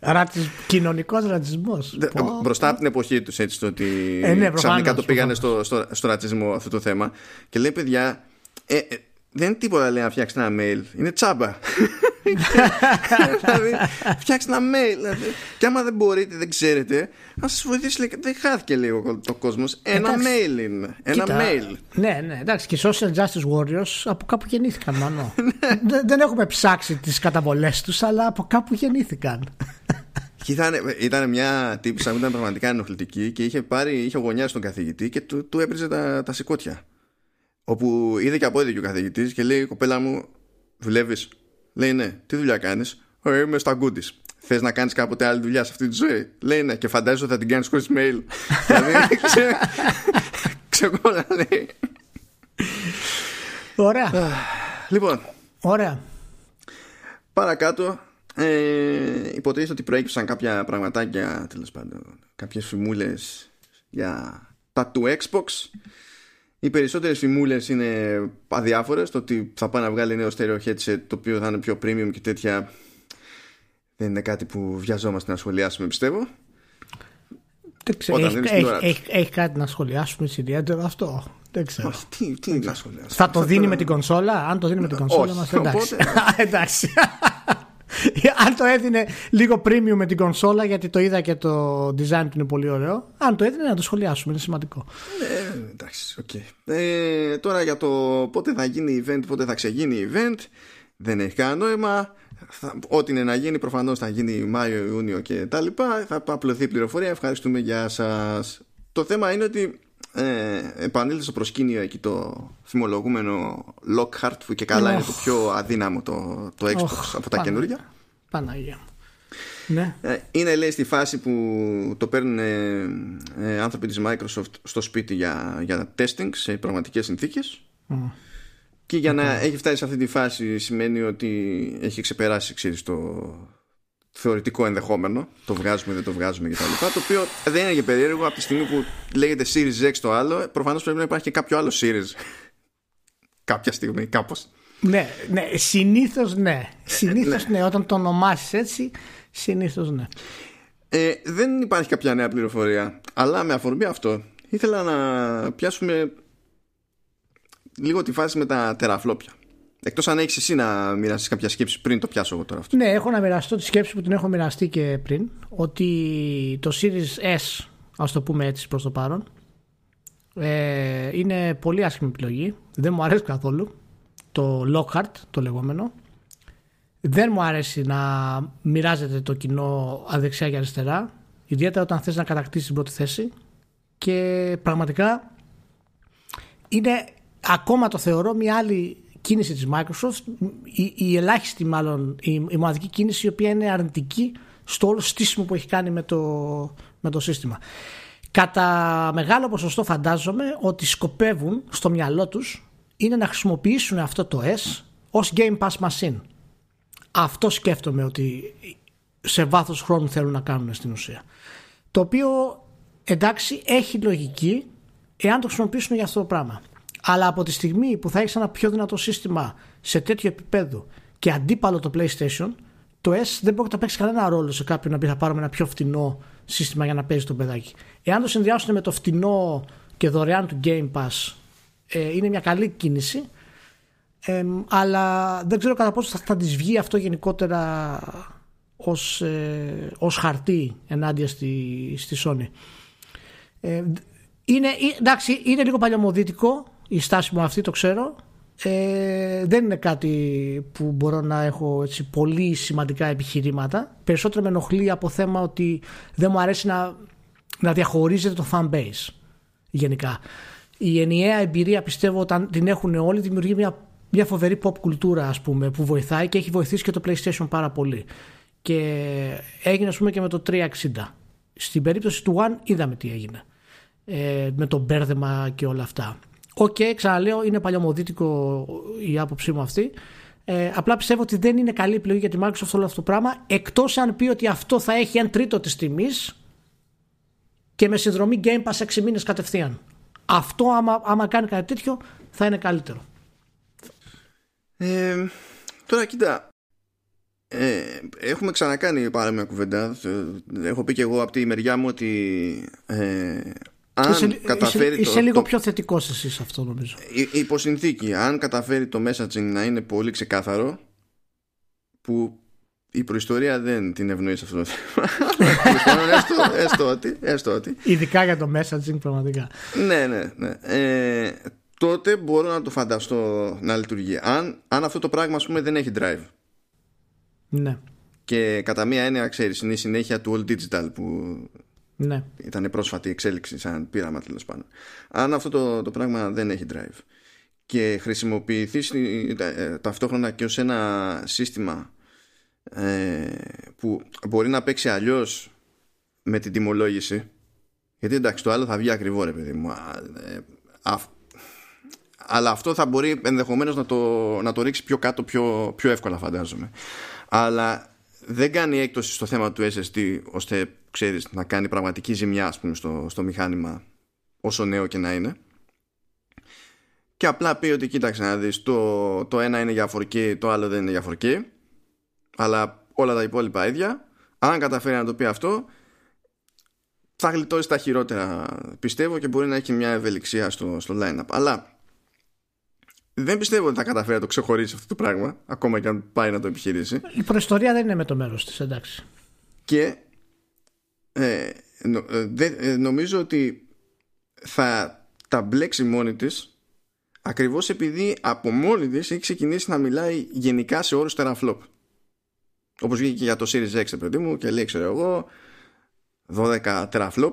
Ρατσισ... Κοινωνικός ρατσισμός. Δε- μπροστά από την εποχή τους έτσι το ότι Ε, ναι, προφανώς, ξαφνικά το πήγανε προφανώς. στο, στο, στο ρατσισμό αυτό το θέμα και λέει παιδιά ε, ε, δεν είναι τίποτα λέει να φτιάξεις ένα mail είναι τσάμπα *laughs* δηλαδή φτιάξτε ένα mail δηλαδή. και άμα δεν μπορείτε δεν ξέρετε να σας βοηθήσει λέει, δεν χάθηκε λίγο το κόσμος ένα Εντάξει. mail είναι ένα Κοίτα, mail Ναι, ναι, εντάξει. Και οι social justice warriors από κάπου γεννήθηκαν, μάλλον. *laughs* δεν, δεν έχουμε ψάξει τις καταβολές τους, αλλά από κάπου γεννήθηκαν. Και ήταν, ήταν μια τύπησα που ήταν πραγματικά ενοχλητική και είχε πάρει, είχε γωνιάσει τον καθηγητή και του, του έπριζε τα, τα σηκώτια. Όπου είδε και από είδε και ο καθηγητής και λέει κοπέλα μου δουλεύεις; Λέει ναι τι δουλειά κάνεις; «Ε, είμαι στα goodies Θες να κάνεις κάποτε άλλη δουλειά σε αυτή τη ζωή; Λέει ναι, και φαντάζομαι θα την κάνεις χωρίς mail. *laughs* δηλαδή, ξεκόλα λέει. Ωραία. λοιπόν. Ωραία. Παρακάτω, ε, υποτίθεται ότι προέκυψαν κάποια πραγματάκια, τέλος πάντων, κάποιες φημούλες για τα του Xbox. Οι περισσότερες φημούλες είναι αδιάφορες Το ότι θα πάει να βγάλει νέο stereo headset Το οποίο θα είναι πιο premium και τέτοια Δεν είναι κάτι που βιαζόμαστε να σχολιάσουμε πιστεύω Δεν ξέρω, έχει, έχει, έχει, έχει, κάτι να σχολιάσουμε ιδιαίτερο αυτό; Δεν ξέρω. τι, τι να σχολιάσουμε. Θα το δίνει με την κονσόλα; Αν το δίνει με την κονσόλα μας εντάξει. *laughs* εντάξει. Αν το έδινε λίγο premium με την κονσόλα γιατί το είδα και το design του είναι πολύ ωραίο αν το έδινε να το σχολιάσουμε είναι σημαντικό. Ναι εντάξει OK. Okay. ε, τώρα για το πότε θα γίνει event πότε θα ξεγίνει event δεν έχει κανένα νόημα. Θα, ό,τι είναι να γίνει προφανώς θα γίνει Μάιο, Ιούνιο και τα λοιπά. Θα απλωθεί πληροφορία. Ευχαριστούμε. Για σας. Το θέμα είναι ότι ε, επανήλθε στο προσκήνιο εκεί το φημολογούμενο Lockhart που και καλά oh. είναι το πιο αδύναμο το, το Xbox oh, από τα Παναγία. καινούργια Παναγία ναι. Ε, είναι λέει στη φάση που το παίρνουν ε, ε, άνθρωποι της Microsoft στο σπίτι για, για testing σε πραγματικές συνθήκες mm. και για να έχει φτάσει σε αυτή τη φάση σημαίνει ότι έχει ξεπεράσει ξέρεις, το, θεωρητικό ενδεχόμενο. Το βγάζουμε, δεν το βγάζουμε κτλ. Το οποίο δεν είναι και περίεργο από τη στιγμή που λέγεται Series X το άλλο. Προφανώς πρέπει να υπάρχει και κάποιο άλλο Series. Κάποια στιγμή, κάπως. Ναι, ναι συνήθως ναι. Συνήθως ναι. ναι. Όταν το ονομάσεις έτσι, συνήθως ναι. Ε, δεν υπάρχει κάποια νέα πληροφορία. Αλλά με αφορμή αυτό, ήθελα να πιάσουμε λίγο τη φάση με τα τεραφλόπια. Εκτός αν έχεις εσύ να μοιραστείς κάποια σκέψη πριν το πιάσω εγώ τώρα αυτό. Ναι, έχω να μοιραστώ τη σκέψη που την έχω μοιραστεί και πριν. Ότι το Series S, ας το πούμε έτσι προς το παρόν, ε, είναι πολύ άσχημη επιλογή. Δεν μου αρέσει καθόλου. Το Lockhart, το λεγόμενο. Δεν μου αρέσει να μοιράζεται το κοινό αδεξιά και αριστερά. Ιδιαίτερα όταν θες να κατακτήσεις την πρώτη θέση. Και πραγματικά είναι ακόμα το θεωρώ μια άλλη κίνηση της Microsoft, η, η ελάχιστη μάλλον, η, η μοναδική κίνηση η οποία είναι αρνητική στο όλο στήσιμο που έχει κάνει με το, με το σύστημα. Κατά μεγάλο ποσοστό φαντάζομαι ότι σκοπεύουν στο μυαλό τους είναι να χρησιμοποιήσουν αυτό το S ως Game Pass Machine. Αυτό σκέφτομαι ότι σε βάθος χρόνου θέλουν να κάνουν στην ουσία. Το οποίο εντάξει έχει λογική εάν το χρησιμοποιήσουν για αυτό το πράγμα. Αλλά από τη στιγμή που θα έχεις ένα πιο δυνατό σύστημα σε τέτοιο επίπεδο και αντίπαλο το PlayStation, το S δεν μπορεί να παίξει κανένα ρόλο σε κάποιον να πει θα πάρουμε ένα πιο φτηνό σύστημα για να παίζει το παιδάκι. Εάν το συνδυάσουν με το φτηνό και δωρεάν του Game Pass, ε, είναι μια καλή κίνηση. Ε, αλλά δεν ξέρω κατά πόσο θα, θα της βγει αυτό γενικότερα ως, ε, ως χαρτί ενάντια στη, στη Sony. Ε, είναι, εντάξει, είναι λίγο παλιωμοδίτικο η στάση μου αυτή το ξέρω ε, δεν είναι κάτι που μπορώ να έχω έτσι, πολύ σημαντικά επιχειρήματα περισσότερο με ενοχλεί από θέμα ότι δεν μου αρέσει να, να διαχωρίζεται το fan base γενικά η ενιαία εμπειρία πιστεύω όταν την έχουν όλοι δημιουργεί μια, μια φοβερή pop κουλτούρα ας πούμε που βοηθάει και έχει βοηθήσει και το PlayStation πάρα πολύ και έγινε ας πούμε και με το 360 στην περίπτωση του One είδαμε τι έγινε ε, με το μπέρδεμα και όλα αυτά OK, okay, ξαναλέω, είναι παλιομοδίτικο η άποψή μου αυτή. Ε, απλά πιστεύω ότι δεν είναι καλή επιλογή για τη Microsoft όλο αυτό το πράγμα εκτός αν πει ότι αυτό θα έχει ένα τρίτο της τιμής και με συνδρομή Game Pass 6 μήνες κατευθείαν. Αυτό, άμα, άμα κάνει κάτι τέτοιο, θα είναι καλύτερο. Ε, τώρα, κοίτα. Ε, έχουμε ξανακάνει παρόμοια κουβέντα. Έχω πει και εγώ από τη μεριά μου ότι ε, αν είσαι, καταφέρει είσαι, το, λίγο πιο θετικός εσύ σε αυτό νομίζω. Υπό αν καταφέρει το messaging να είναι πολύ ξεκάθαρο, που η προϊστορία δεν την ευνοείς σε αυτό το θέμα. *laughs* έστω, έστω, ότι, έστω ότι. Ειδικά για το messaging, πραγματικά. Ναι, ναι, ναι. Ε, τότε μπορώ να το φανταστώ να λειτουργεί. Αν, αν αυτό το πράγμα, ας πούμε, δεν έχει drive. Ναι. Και κατά μία έννοια, ξέρεις, είναι η συνέχεια του All Digital που ναι. Ήταν πρόσφατη εξέλιξη σαν πείραμα τέλος πάντων. Αν αυτό το, το πράγμα δεν έχει drive και χρησιμοποιηθεί ε, ταυτόχρονα και ως ένα σύστημα ε, που μπορεί να παίξει αλλιώς με την τιμολόγηση. Γιατί εντάξει το άλλο θα βγει ακριβό ρε παιδί μου. Ε, αλλά αυτό θα μπορεί ενδεχομένως να το, να το ρίξει πιο κάτω πιο, πιο εύκολα φαντάζομαι. Αλλά δεν κάνει έκπτωση στο θέμα του SSD ώστε ξέρεις να κάνει πραγματική ζημιά ας πούμε, στο, στο μηχάνημα όσο νέο και να είναι. Και απλά πει ότι κοίταξε να δεις το, το ένα είναι για 4K το άλλο δεν είναι για 4K αλλά όλα τα υπόλοιπα ίδια. Αν καταφέρει να το πει αυτό θα γλιτώσει τα χειρότερα πιστεύω και μπορεί να έχει μια ευελιξία στο, στο line-up. Αλλά δεν πιστεύω ότι θα καταφέρει να το ξεχωρίσει αυτό το πράγμα ακόμα και αν πάει να το επιχειρήσει. Η προϊστορία δεν είναι με το μέρος της εντάξει. Και ε, ε, ε νομίζω ότι θα τα μπλέξει μόνη της ακριβώς επειδή από μόνη της έχει ξεκινήσει να μιλάει γενικά σε όρους teraflop όπως βγήκε και για το Series X παιδί μου και λέει ξέρω εγώ 12 teraflop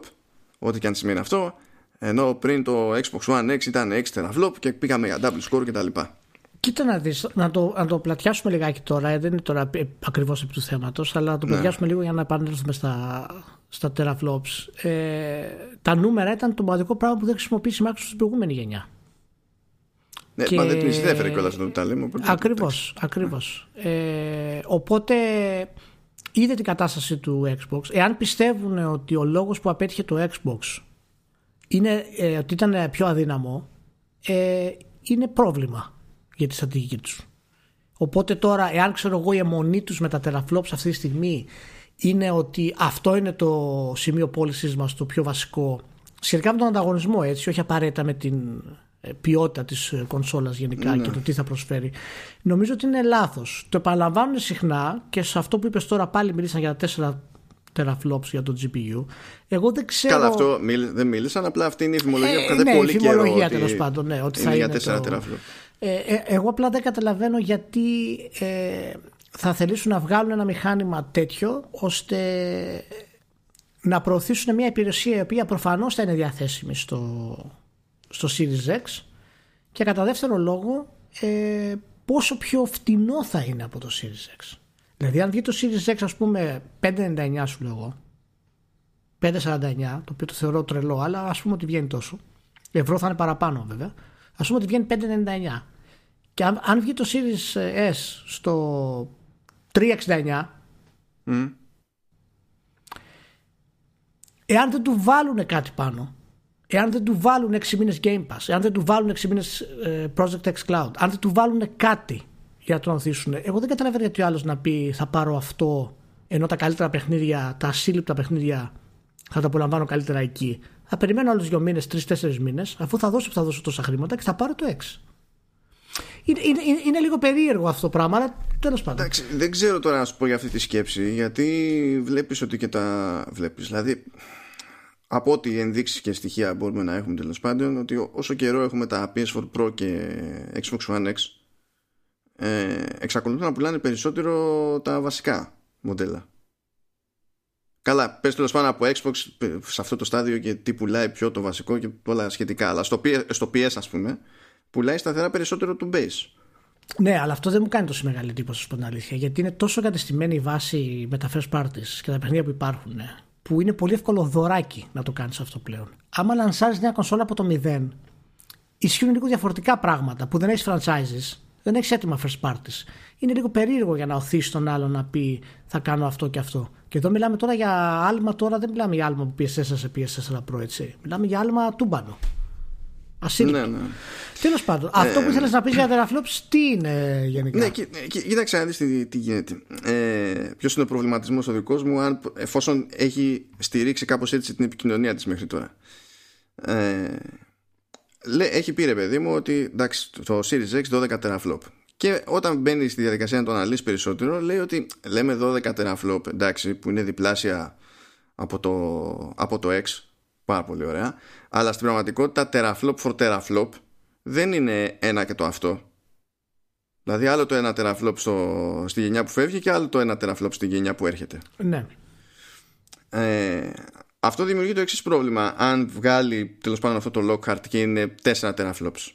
ό,τι και αν σημαίνει αυτό ενώ πριν το Xbox One X ήταν 6 teraflop και πήγαμε για double score κτλ. Κοίτα να δεις, να το, να το πλατιάσουμε λιγάκι τώρα, ε, δεν είναι τώρα ακριβώς επί του θέματος, αλλά να το ναι. πλατιάσουμε λίγο για να επανέλθουμε στα, στα teraflops. Ε, τα νούμερα ήταν το μοναδικό πράγμα που δεν χρησιμοποιήσει η Microsoft στην προηγούμενη γενιά. Ναι, και... μα δεν την ενδιαφέρει κιόλας να το τα λέμε. Ακριβώς, ακριβώς. Ε, οπότε είδε την κατάσταση του Xbox. Εάν πιστεύουν ότι ο λόγος που απέτυχε το Xbox είναι ε, ότι ήταν πιο αδύναμο, ε, είναι πρόβλημα για τη στρατηγική τους. Οπότε τώρα, εάν ξέρω εγώ η αιμονή τους με τα teraflops αυτή τη στιγμή είναι ότι αυτό είναι το σημείο πώληση μας το πιο βασικό σχετικά με τον ανταγωνισμό έτσι, όχι απαραίτητα με την ε, ποιότητα της ε, κονσόλας γενικά ναι. και το τι θα προσφέρει. Νομίζω ότι είναι λάθος. Το επαναλαμβάνουν συχνά και σε αυτό που είπες τώρα πάλι μιλήσαν για τέσσερα teraflops για το GPU. Εγώ δεν ξέρω. Καλά, αυτό δεν μίλησαν. Απλά αυτή είναι η φημολογία ε, που κρατάει ναι, πολύ καιρό. Η φημολογία τέλος πάντων. Ναι, ότι είναι θα για είναι 4 το... teraflops. Ε, ε, εγώ απλά δεν καταλαβαίνω γιατί ε, θα θελήσουν να βγάλουν ένα μηχάνημα τέτοιο ώστε να προωθήσουν μια υπηρεσία η οποία προφανώς θα είναι διαθέσιμη στο, στο Series X και κατά δεύτερο λόγο ε, πόσο πιο φτηνό θα είναι από το Series X. Δηλαδή αν βγει το Series X ας πούμε 599 σου λέω 549 το οποίο το θεωρώ τρελό αλλά ας πούμε ότι βγαίνει τόσο ευρώ θα είναι παραπάνω βέβαια ας πούμε ότι βγαίνει 599 και αν, αν βγει το Series S στο 369 mm. εάν δεν του βάλουν κάτι πάνω εάν δεν του βάλουν 6 μήνες Game Pass εάν δεν του βάλουν 6 μήνες ε, Project X Cloud αν δεν του βάλουν κάτι για να τον ανθίσουν εγώ δεν καταλαβαίνω γιατί ο άλλος να πει θα πάρω αυτό ενώ τα καλύτερα παιχνίδια τα ασύλληπτα παιχνίδια θα τα απολαμβάνω καλύτερα εκεί θα περιμένω άλλους δύο μήνες, τρει-τέσσερι μήνες, αφού θα δώσω, θα δώσω τόσα χρήματα και θα πάρω το X. Είναι, είναι, είναι, λίγο περίεργο αυτό το πράγμα, αλλά τέλος πάντων. Εντάξει, δεν ξέρω τώρα να σου πω για αυτή τη σκέψη, γιατί βλέπεις ότι και τα βλέπεις. Δηλαδή, από ό,τι ενδείξεις και στοιχεία μπορούμε να έχουμε τέλος πάντων, ότι όσο καιρό έχουμε τα PS4 Pro και Xbox One X, ε, εξακολουθούν να πουλάνε περισσότερο τα βασικά μοντέλα. Καλά, πες τέλος πάνω από Xbox σε αυτό το στάδιο και τι πουλάει πιο το βασικό και όλα σχετικά. Αλλά στο PS, στο PS ας πούμε, πουλάει σταθερά περισσότερο του base. Ναι, αλλά αυτό δεν μου κάνει τόσο μεγάλη εντύπωση, πω την αλήθεια. Γιατί είναι τόσο κατεστημένη η βάση με τα first parties και τα παιχνίδια που υπάρχουν, ναι, που είναι πολύ εύκολο δωράκι να το κάνεις αυτό πλέον. Άμα λανσάρεις μια κονσόλα από το μηδέν, ισχύουν λίγο διαφορετικά πράγματα που δεν έχεις franchises, δεν έχεις έτοιμα first parties. Είναι λίγο περίεργο για να οθήσει τον άλλο να πει θα κάνω αυτό και αυτό. Και εδώ μιλάμε τώρα για άλμα, τώρα δεν μιλάμε για άλμα που PS4 σε PS4 Pro, έτσι. Μιλάμε για άλμα τούμπανο. Ασύλληπτο. Ναι, ναι. Τέλος πάντων, ε, αυτό που ήθελες να πεις για teraflops, τι είναι γενικά; Ναι, κοίταξε να δεις τι, τι, γίνεται. Ε, Ποιος είναι ο προβληματισμός ο δικός μου, αν, εφόσον έχει στηρίξει κάπως έτσι την επικοινωνία της μέχρι τώρα. Ε, λέ, έχει πει ρε παιδί μου ότι εντάξει, το Series X 12 teraflop. Και όταν μπαίνει στη διαδικασία να το αναλύσει περισσότερο, λέει ότι λέμε 12 teraflop, εντάξει, που είναι διπλάσια από το, από το X, πάρα πολύ ωραία, αλλά στην πραγματικότητα teraflop for teraflop δεν είναι ένα και το αυτό. Δηλαδή άλλο το ένα teraflop στο, στη γενιά που φεύγει και άλλο το ένα teraflop στη γενιά που έρχεται. Ναι. Ε, αυτό δημιουργεί το εξής πρόβλημα. Αν βγάλει τέλος πάντων αυτό το Lockhart και είναι 4 teraflops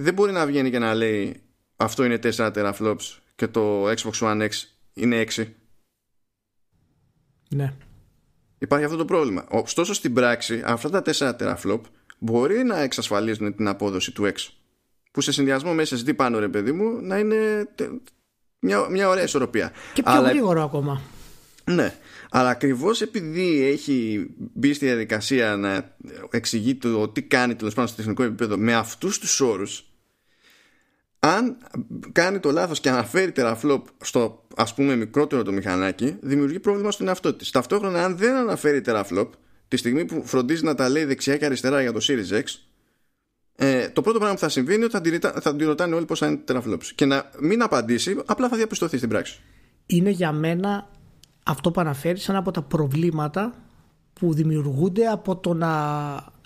δεν μπορεί να βγαίνει και να λέει αυτό είναι 4 teraflops και το Xbox One X είναι 6. Ναι. Υπάρχει αυτό το πρόβλημα. Ωστόσο στην πράξη αυτά τα 4 teraflop μπορεί να εξασφαλίζουν την απόδοση του X που σε συνδυασμό με SSD πάνω ρε παιδί μου να είναι μια, μια ωραία ισορροπία. Και πιο Αλλά... γρήγορο ακόμα. Ναι, αλλά ακριβώς επειδή έχει μπει στη διαδικασία να εξηγεί το τι κάνει τέλος πάντων στο τεχνικό επίπεδο με αυτούς τους όρους, αν κάνει το λάθος και αναφέρει τεραφλόπ στο ας πούμε μικρότερο το μηχανάκι, δημιουργεί πρόβλημα στον εαυτό της. Ταυτόχρονα, αν δεν αναφέρει τεραφλόπ, τη στιγμή που φροντίζει να τα λέει δεξιά και αριστερά για το Series X, ε, το πρώτο πράγμα που θα συμβεί είναι ότι θα την ρωτάνε όλοι πώς είναι τεραφλόπς. Και να μην απαντήσει, απλά θα διαπιστωθεί στην πράξη. Είναι για μένα αυτό που αναφέρεις ένα από τα προβλήματα που δημιουργούνται από το να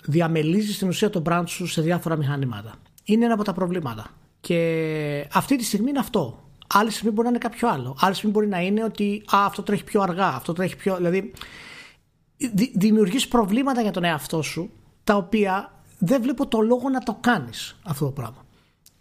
διαμελίζεις την ουσία το brand σου σε διάφορα μηχανήματα. Είναι ένα από τα προβλήματα. Και αυτή τη στιγμή είναι αυτό. Άλλη στιγμή μπορεί να είναι κάποιο άλλο. Άλλη στιγμή μπορεί να είναι ότι α, αυτό τρέχει πιο αργά, αυτό τρέχει πιο. Δηλαδή, δημιουργείς προβλήματα για τον εαυτό σου, τα οποία δεν βλέπω το λόγο να το κάνεις αυτό το πράγμα.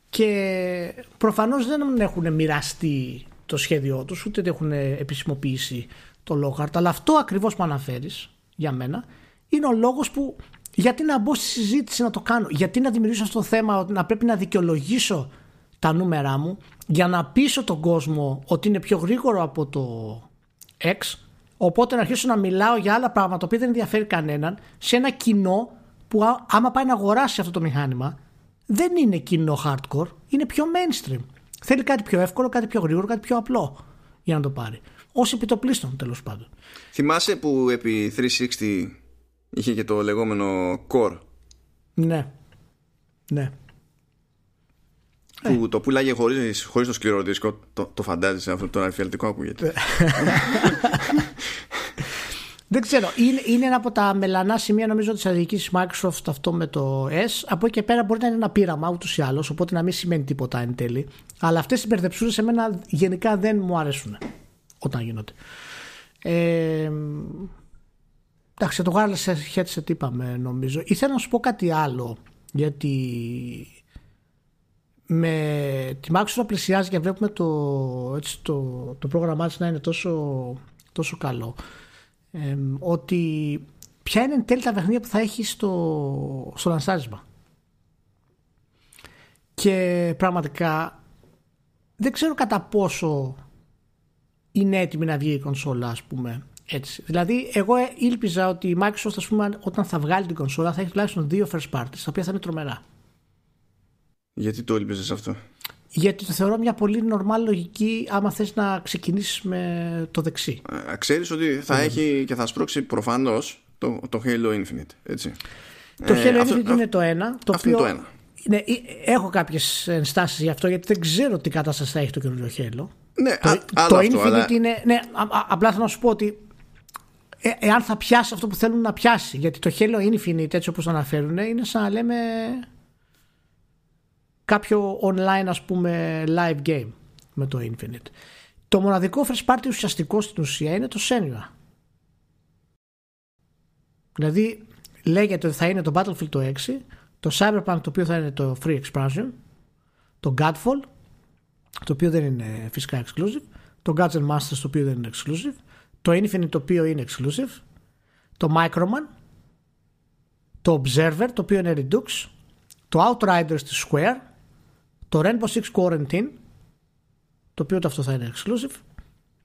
Και προφανώς δεν έχουν μοιραστεί το σχέδιό τους, ούτε έχουν επισημοποιήσει το λόγο Αλλά αυτό ακριβώς που αναφέρεις για μένα είναι ο λόγος που γιατί να μπω στη συζήτηση να το κάνω, γιατί να δημιουργήσω αυτό το θέμα ότι να πρέπει να δικαιολογήσω τα νούμερά μου για να πείσω τον κόσμο ότι είναι πιο γρήγορο από το X οπότε να αρχίσω να μιλάω για άλλα πράγματα που δεν ενδιαφέρει κανέναν σε ένα κοινό που άμα πάει να αγοράσει αυτό το μηχάνημα δεν είναι κοινό hardcore, είναι πιο mainstream. Θέλει κάτι πιο εύκολο, κάτι πιο γρήγορο, κάτι πιο απλό για να το πάρει. Ω επιτοπλίστων τέλος πάντων. Θυμάσαι που επί 360 είχε και το λεγόμενο core. Ναι. Ναι. Που ε. το πουλάγε χωρίς, χωρίς το σκληρό δίσκο Το, το φαντάζεσαι αυτό το αφιαλτικό ακούγεται *laughs* Δεν ξέρω. Είναι, είναι ένα από τα μελανά σημεία νομίζω της αδικής Microsoft αυτό με το S. Από εκεί και πέρα μπορεί να είναι ένα πείραμα ούτως ή άλλως, οπότε να μην σημαίνει τίποτα εν τέλει. Αλλά αυτές οι μπερδεψούρε σε μένα γενικά δεν μου αρέσουν όταν γίνονται. Ε, εντάξει, το wireless headset είπαμε νομίζω. Ήθελα να σου πω κάτι άλλο γιατί με τη Microsoft πλησιάζει και βλέπουμε το, έτσι, το, το πρόγραμμά της να είναι τόσο, τόσο καλό ότι ποια είναι εν τέλει τα παιχνίδια που θα έχει στο, στο λανσάρισμα. Και πραγματικά δεν ξέρω κατά πόσο είναι έτοιμη να βγει η κονσόλα ας πούμε έτσι. Δηλαδή εγώ ήλπιζα ότι η Microsoft ας πούμε όταν θα βγάλει την κονσόλα θα έχει τουλάχιστον δύο first parties τα οποία θα είναι τρομερά. Γιατί το ήλπιζες αυτό; γιατί το θεωρώ μια πολύ νορμάλ λογική άμα θες να ξεκινήσεις με το δεξί. Ε, ξέρεις ότι θα έχει και θα σπρώξει προφανώς το, το Halo Infinite, έτσι. Το ε, Halo αυτό, Infinite είναι το ένα. Το αυτό οποίο, είναι το ένα. Ναι, ε, έχω κάποιες ενστάσεις γι' αυτό γιατί δεν ξέρω τι κατάσταση θα έχει το καινούριο Halo. Ναι, το, α, το αυτό, Infinite αλλά... είναι... Ναι, απλά θέλω να σου πω ότι ε, εάν θα πιάσει αυτό που θέλουν να πιάσει γιατί το Halo Infinite έτσι όπως το αναφέρουν είναι σαν να λέμε κάποιο online ας πούμε live game με το Infinite. Το μοναδικό first party ουσιαστικό στην ουσία είναι το Senua. Δηλαδή λέγεται ότι θα είναι το Battlefield το 6, το Cyberpunk το οποίο θα είναι το Free Expansion, το Godfall το οποίο δεν είναι φυσικά exclusive, το Gadget Masters το οποίο δεν είναι exclusive, το Infinite το οποίο είναι exclusive, το Microman, το Observer το οποίο είναι Redux, το Outriders τη Square το Rainbow Six Quarantine, το οποίο αυτό θα είναι exclusive.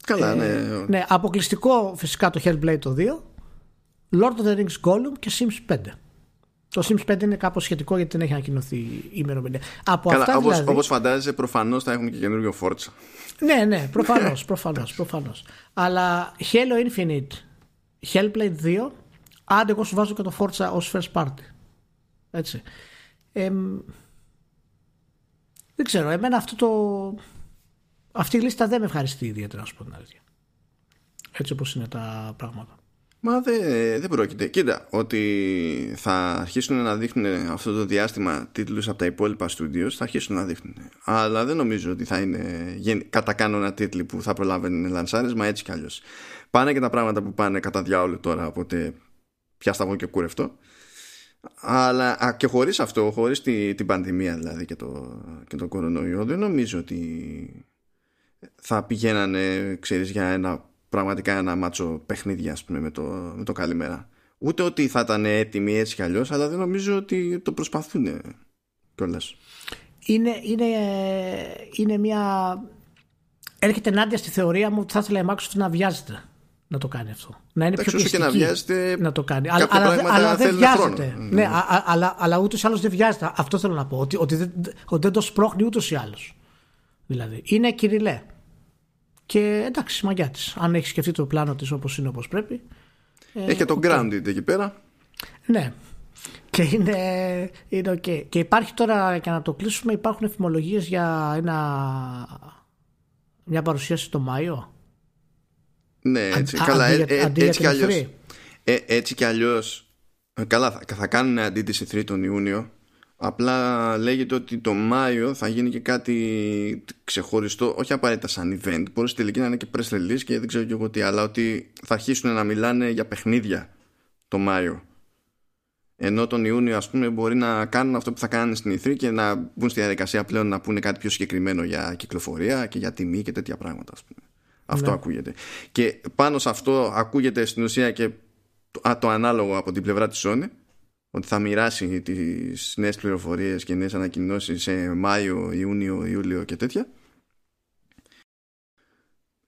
Καλά, ναι. Ε, ναι, αποκλειστικό φυσικά το Hellblade το 2, Lord of the Rings Gollum και Sims 5. Το Sims 5 είναι κάπως σχετικό γιατί δεν έχει ανακοινωθεί η ημερομηνία. Από Καλά, αυτά όπως, δηλαδή... όπως φαντάζεσαι προφανώς θα έχουν και καινούργιο Forza. Ναι, ναι, προφανώς, *laughs* προφανώς, προφανώς. Αλλά Halo Infinite, Hellblade 2, άντε εγώ σου βάζω και το Forza ως first party. Έτσι. Ε, δεν ξέρω, εμένα αυτό το... αυτή η λίστα δεν με ευχαριστεί ιδιαίτερα, να σου πω την αλήθεια. Έτσι όπως είναι τα πράγματα. Μα δεν, δεν πρόκειται. Κοίτα, ότι θα αρχίσουν να δείχνουν αυτό το διάστημα τίτλους από τα υπόλοιπα studios, θα αρχίσουν να δείχνουν. Αλλά δεν νομίζω ότι θα είναι κατά κανόνα τίτλοι που θα προλάβουν λανσάρισμα έτσι κι αλλιώς. Πάνε και τα πράγματα που πάνε κατά διάολο τώρα, οπότε πια σταγώ και κούρευτο. Αλλά α, και χωρίς αυτό, χωρίς τη, την πανδημία δηλαδή και το, και το κορονοϊό, δεν νομίζω ότι θα πηγαίνανε, ξέρεις, για ένα πραγματικά ένα μάτσο παιχνίδια, ας πούμε, με το, με το καλημέρα. Ούτε ότι θα ήταν έτοιμοι έτσι κι αλλιώς, αλλά δεν νομίζω ότι το προσπαθούν κιόλας. Είναι, είναι, είναι μια... Έρχεται ενάντια στη θεωρία μου ότι θα ήθελα η Microsoft να βιάζεται να το κάνει αυτό. Να είναι πιο και να βιάζεται. Να το κάνει. Αλλά, αλλά, αλλά δεν βιάζεται. Ναι, α, αλλά, αλλά ούτως ή άλλως δεν βιάζεται. Αυτό θέλω να πω. Ότι, ότι, δεν, ότι δεν το σπρώχνει ούτως ή άλλως. Δηλαδή. Είναι κυριλέ. Και εντάξει, μαγιά της. Αν έχεις σκεφτεί το πλάνο της όπως είναι όπως πρέπει. Έχει και το grounded εκεί πέρα. Ναι. Και είναι, είναι ok. Και υπάρχει τώρα, για να το κλείσουμε, υπάρχουν εφημολογίες για ένα, μια παρουσίαση το Μάιο. Ναι, έτσι, καλά, ε, ε, έτσι, κι αλλιώς, ε, έτσι κι αλλιώς καλά θα, θα κάνουν αντί τη 3 τον Ιούνιο απλά λέγεται ότι το Μάιο θα γίνει και κάτι ξεχωριστό όχι απαραίτητα σαν event μπορεί στη τελική να είναι και press release και δεν ξέρω και εγώ τι αλλά ότι θα αρχίσουν να μιλάνε για παιχνίδια το Μάιο ενώ τον Ιούνιο ας πούμε μπορεί να κάνουν αυτό που θα κάνουν στην E3 και να μπουν στη διαδικασία πλέον να πούνε κάτι πιο συγκεκριμένο για κυκλοφορία και για τιμή και τέτοια πράγματα ας πούμε. Αυτό ναι. ακούγεται. Και πάνω σε αυτό ακούγεται στην ουσία και το, το ανάλογο από την πλευρά της Sony ότι θα μοιράσει τις νέες πληροφορίες και νέες ανακοινώσεις σε Μάιο, Ιούνιο, Ιούλιο και τέτοια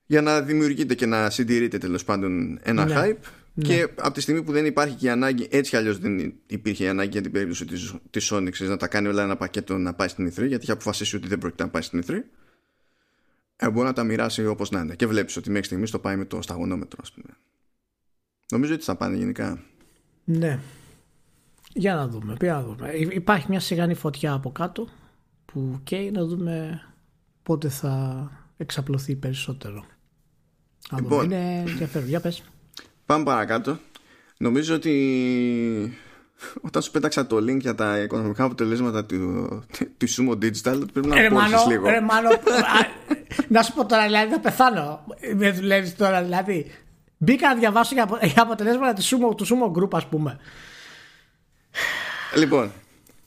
για να δημιουργείται και να συντηρείται τέλος πάντων ένα ναι. hype ναι. και από τη στιγμή που δεν υπάρχει και η ανάγκη έτσι κι αλλιώς δεν υπήρχε η ανάγκη για την περίπτωση της, της Sony να τα κάνει όλα ένα πακέτο να πάει στην E3 γιατί είχε αποφασίσει ότι δεν πρόκειται να πάει στην E3 ε, μπορεί να τα μοιράσει όπως να είναι. Και βλέπεις ότι μέχρι στιγμής το πάει με το σταγονόμετρο, ας πούμε. Νομίζω ότι θα πάνε γενικά. Ναι. Για να δούμε. Για να δούμε. Υπάρχει μια σιγανή φωτιά από κάτω που καίει να δούμε πότε θα εξαπλωθεί περισσότερο. Λοιπόν, είναι ενδιαφέρον. Για πες. Πάμε παρακάτω. Νομίζω ότι όταν σου πέταξα το link για τα οικονομικά αποτελέσματα του, του Sumo Digital πρέπει να πω λίγο. Ρε μάνο, να σου πω τώρα δηλαδή θα πεθάνω. Δεν δουλεύεις τώρα δηλαδή. Μπήκα να διαβάσω για, αποτελέσματα του Sumo, του Sumo Group ας πούμε. Λοιπόν,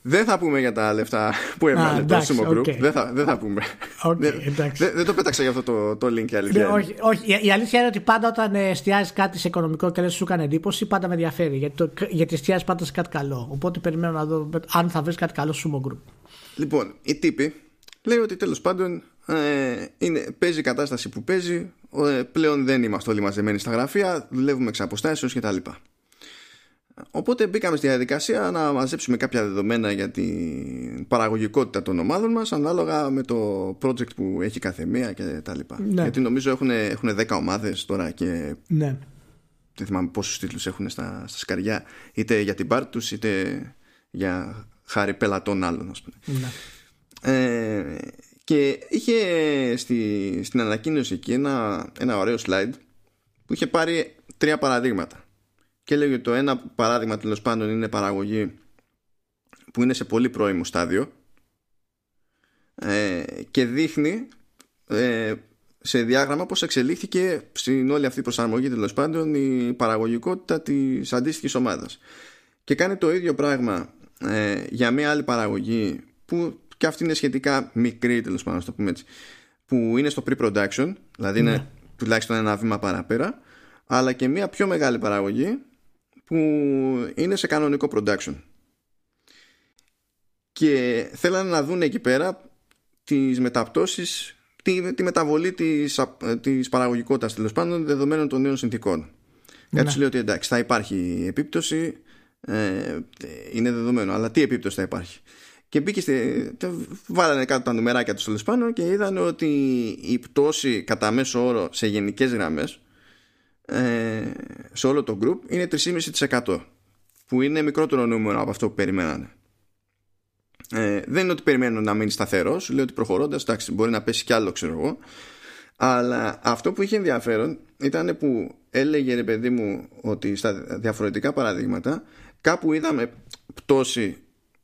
δεν θα πούμε για τα λεφτά που έβαλε το Sumo Group. Δεν, θα, δεν θα πούμε. Okay, δεν, δεν, το πέταξα για αυτό το, το link η αλήθεια. Ναι, όχι, όχι, η αλήθεια είναι ότι πάντα όταν εστιάζεις κάτι σε οικονομικό και δεν σου έκανε εντύπωση, πάντα με ενδιαφέρει. Γιατί, το, γιατί εστιάζεις πάντα σε κάτι καλό. Οπότε περιμένω να δω αν θα βρεις κάτι καλό Sumo Group. Λοιπόν, η τύπη λέει ότι τέλος πάντων ε, είναι, παίζει η κατάσταση που παίζει. Ε, πλέον δεν είμαστε όλοι μαζεμένοι στα γραφεία, δουλεύουμε εξ αποστάσεως κτλ. Οπότε μπήκαμε στη διαδικασία να μαζέψουμε κάποια δεδομένα για την παραγωγικότητα των ομάδων μας ανάλογα με το project που έχει κάθε μία και τα λοιπά. Ναι. Γιατί νομίζω έχουν, έχουν 10 ομάδες τώρα και ναι. δεν θυμάμαι πόσους τίτλους έχουν στα, στα σκαριά είτε για την πάρτη τους είτε για χάρη πελατών άλλων ας πούμε. Ναι. Ε, και είχε στη, στην ανακοίνωση εκεί ένα, ένα ωραίο slide που είχε πάρει τρία παραδείγματα και έλεγε ότι το ένα παράδειγμα τέλος πάντων είναι παραγωγή που είναι σε πολύ πρώιμο στάδιο ε, και δείχνει ε, σε διάγραμμα πώς εξελίχθηκε στην όλη αυτή η προσαρμογή τέλος πάντων η παραγωγικότητα της αντίστοιχης ομάδας και κάνει το ίδιο πράγμα ε, για μια άλλη παραγωγή που και αυτή είναι σχετικά μικρή τέλος πάντων το πούμε έτσι που είναι στο pre-production δηλαδή είναι ναι. τουλάχιστον ένα βήμα παραπέρα αλλά και μια πιο μεγάλη παραγωγή που είναι σε κανονικό production. Και θέλανε να δουν εκεί πέρα τις μεταπτώσεις τη, τη μεταβολή της, της παραγωγικότητας τέλος πάντων δεδομένων των νέων συνθήκων. Ναι. έτσι λέει ότι εντάξει θα υπάρχει επίπτωση ε, είναι δεδομένο αλλά τι επίπτωση θα υπάρχει. Και μπήκε στη, βάλανε κάτω τα νουμεράκια τους τέλος πάντων και είδαν ότι η πτώση κατά μέσο όρο σε γενικές γραμμές ε, σε όλο το group είναι 3,5% που είναι μικρότερο νούμερο από αυτό που περιμένανε. Ε, δεν είναι ότι περιμένουν να μείνει σταθερός, σου λέει ότι προχωρώντας, εντάξει, μπορεί να πέσει κι άλλο, ξέρω εγώ. Αλλά αυτό που είχε ενδιαφέρον ήταν που έλεγε ρε παιδί μου ότι στα διαφορετικά παραδείγματα κάπου είδαμε πτώση,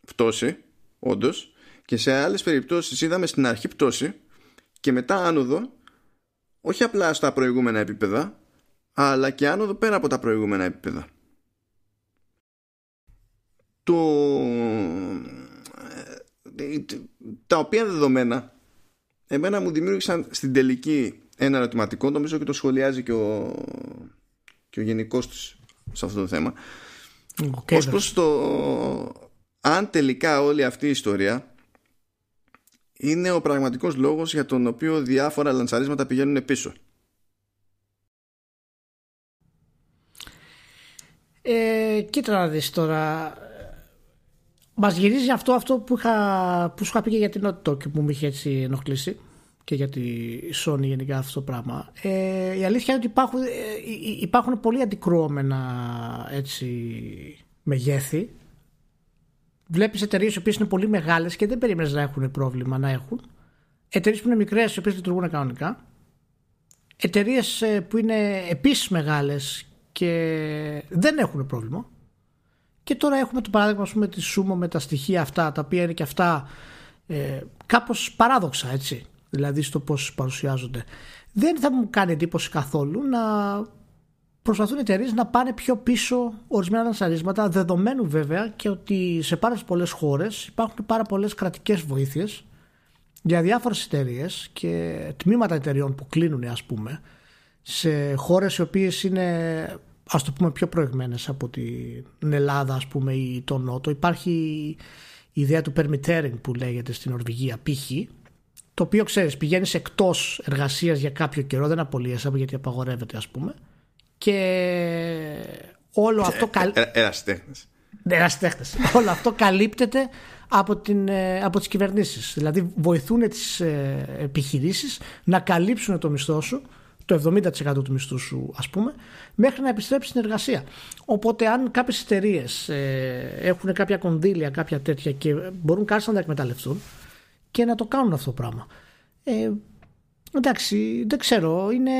πτώση όντως, και σε άλλες περιπτώσεις είδαμε στην αρχή πτώση και μετά άνοδο, όχι απλά στα προηγούμενα επίπεδα, αλλά και άνοδο πέρα από τα προηγούμενα επίπεδα. το, ε, τα οποία δεδομένα εμένα μου δημιούργησαν στην τελική ένα ερωτηματικό νομίζω και το σχολιάζει και ο, και ο γενικός της σε αυτό το θέμα okay, ως προς το αν τελικά όλη αυτή η ιστορία είναι ο πραγματικός λόγος για τον οποίο διάφορα λανσαρίσματα πηγαίνουν πίσω. Ε, κοίτα να δεις τώρα μας γυρίζει αυτό, αυτό που, είχα, που σου είχα πει και για την Naughty και που μου είχε έτσι ενοχλήσει και για τη Sony γενικά αυτό το πράγμα. Ε, η αλήθεια είναι ότι υπάρχουν, ε, υπάρχουν πολύ αντικρουόμενα έτσι, μεγέθη βλέπεις εταιρείες οι οποίες είναι πολύ μεγάλες και δεν περίμενε να έχουν πρόβλημα να έχουν. Εταιρείες που είναι μικρές, οι οποίες λειτουργούν κανονικά. Εταιρείες ε, που είναι επίσης μεγάλες και δεν έχουν πρόβλημα. Και τώρα έχουμε το παράδειγμα πούμε, της Sumo με τα στοιχεία αυτά, τα οποία είναι και αυτά ε, κάπως παράδοξα, έτσι. Δηλαδή στο πώς παρουσιάζονται. Δεν θα μου κάνει εντύπωση καθόλου να προσπαθούν οι εταιρείες να πάνε πιο πίσω ορισμένα λανσαρίσματα, δεδομένου βέβαια και ότι σε πάρα πολλές χώρες υπάρχουν πάρα πολλές κρατικές βοήθειες για διάφορες εταιρείες και τμήματα εταιρεών που κλείνουν, ας πούμε, σε χώρες οι οποίες είναι ας το πούμε πιο προηγμένες από την Ελλάδα ας πούμε ή τον Νότο υπάρχει η ιδέα του permittering που λέγεται στην Ορβηγία π.χ. το οποίο ξέρεις πηγαίνεις εκτός εργασίας για κάποιο καιρό δεν απολύεσαι γιατί απαγορεύεται ας πούμε και όλο αυτό. Ε, ε, ερασιτέχνες. Ερασιτέχνες. *laughs* όλο αυτό καλύπτεται από, την, ε, από τις κυβερνήσεις. Δηλαδή βοηθούν τις επιχειρήσεις να καλύψουν το μισθό σου το 70% του μισθού σου ας πούμε μέχρι να επιστρέψεις στην εργασία οπότε αν κάποιες εταιρείες έχουν κάποια κονδύλια κάποια τέτοια και μπορούν κάτι να τα εκμεταλλευτούν και να το κάνουν αυτό το πράγμα ε, Εντάξει, δεν ξέρω. Είναι,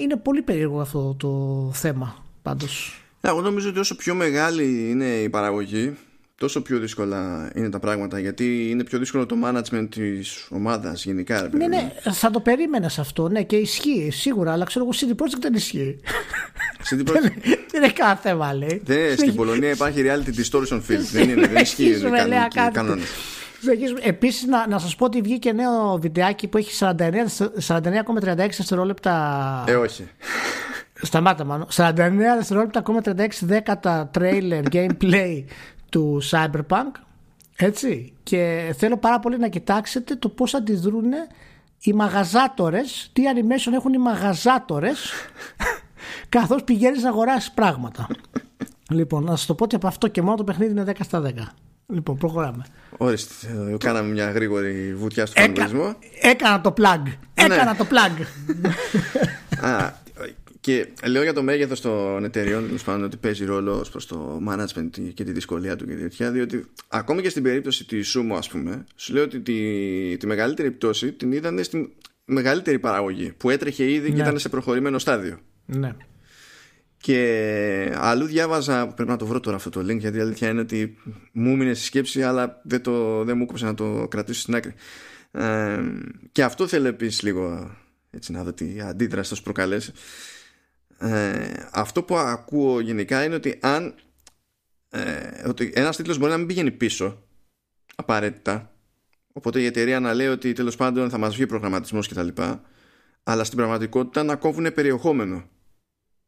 είναι πολύ περίεργο αυτό το θέμα πάντως. Εγώ νομίζω ότι όσο πιο μεγάλη είναι η παραγωγή, τόσο πιο δύσκολα είναι τα πράγματα. Γιατί είναι πιο δύσκολο το management της ομάδας γενικά. Ναι, ναι, θα το περίμενες αυτό. Ναι, και ισχύει σίγουρα. Αλλά ξέρω εγώ, CD Projekt δεν ισχύει. CD Projekt. δεν είναι κάθε θέμα, λέει. στην Πολωνία υπάρχει reality distortion field. δεν είναι, δεν ισχύει. Δεν κανόνες. Επίσης, να, να σας πω ότι βγήκε νέο βιντεάκι που έχει 49,36 δευτερόλεπτα. Ε, όχι. Σταμάτα μάλλον. 49 δευτερόλεπτα, 36 δέκατα trailer gameplay του Cyberpunk. Έτσι. Και θέλω πάρα πολύ να κοιτάξετε το πώς αντιδρούν οι μαγαζάτορες, τι animation έχουν οι μαγαζάτορες *laughs* καθώς πηγαίνεις να αγοράσεις πράγματα. λοιπόν, να σας το πω ότι από αυτό και μόνο το παιχνίδι είναι 10 στα 10. Λοιπόν, προχωράμε. Ορίστε, κάναμε μια γρήγορη βουτιά στο φανατισμό. Έκανα το plug. Ναι. Έκανα το plug. *laughs* Α, και λέω για το μέγεθος των εταιριών πάνω ότι παίζει ρόλο ως προς το management και τη δυσκολία του και τέτοια. Διότι ακόμη και στην περίπτωση της Sumo, ας πούμε, σου λέω ότι τη, τη μεγαλύτερη πτώση την είδαν στην μεγαλύτερη παραγωγή που έτρεχε ήδη ναι. και ήταν σε προχωρημένο στάδιο. Ναι. Και αλλού διάβαζα, πρέπει να το βρω τώρα αυτό το link γιατί η αλήθεια είναι ότι μου έμεινε στη σκέψη αλλά δεν, το, δεν μου κόψε να το κρατήσω στην άκρη. Ε, και αυτό θέλω επίσης λίγο έτσι να δω τι αντίδραση θα σου προκαλέσει. Ε, αυτό που ακούω γενικά είναι ότι αν ε, ότι ένας τίτλος μπορεί να μην πηγαίνει πίσω απαραίτητα οπότε η εταιρεία να λέει ότι τέλος πάντων θα μας βγει προγραμματισμός κτλ αλλά στην πραγματικότητα να κόβουν περιεχόμενο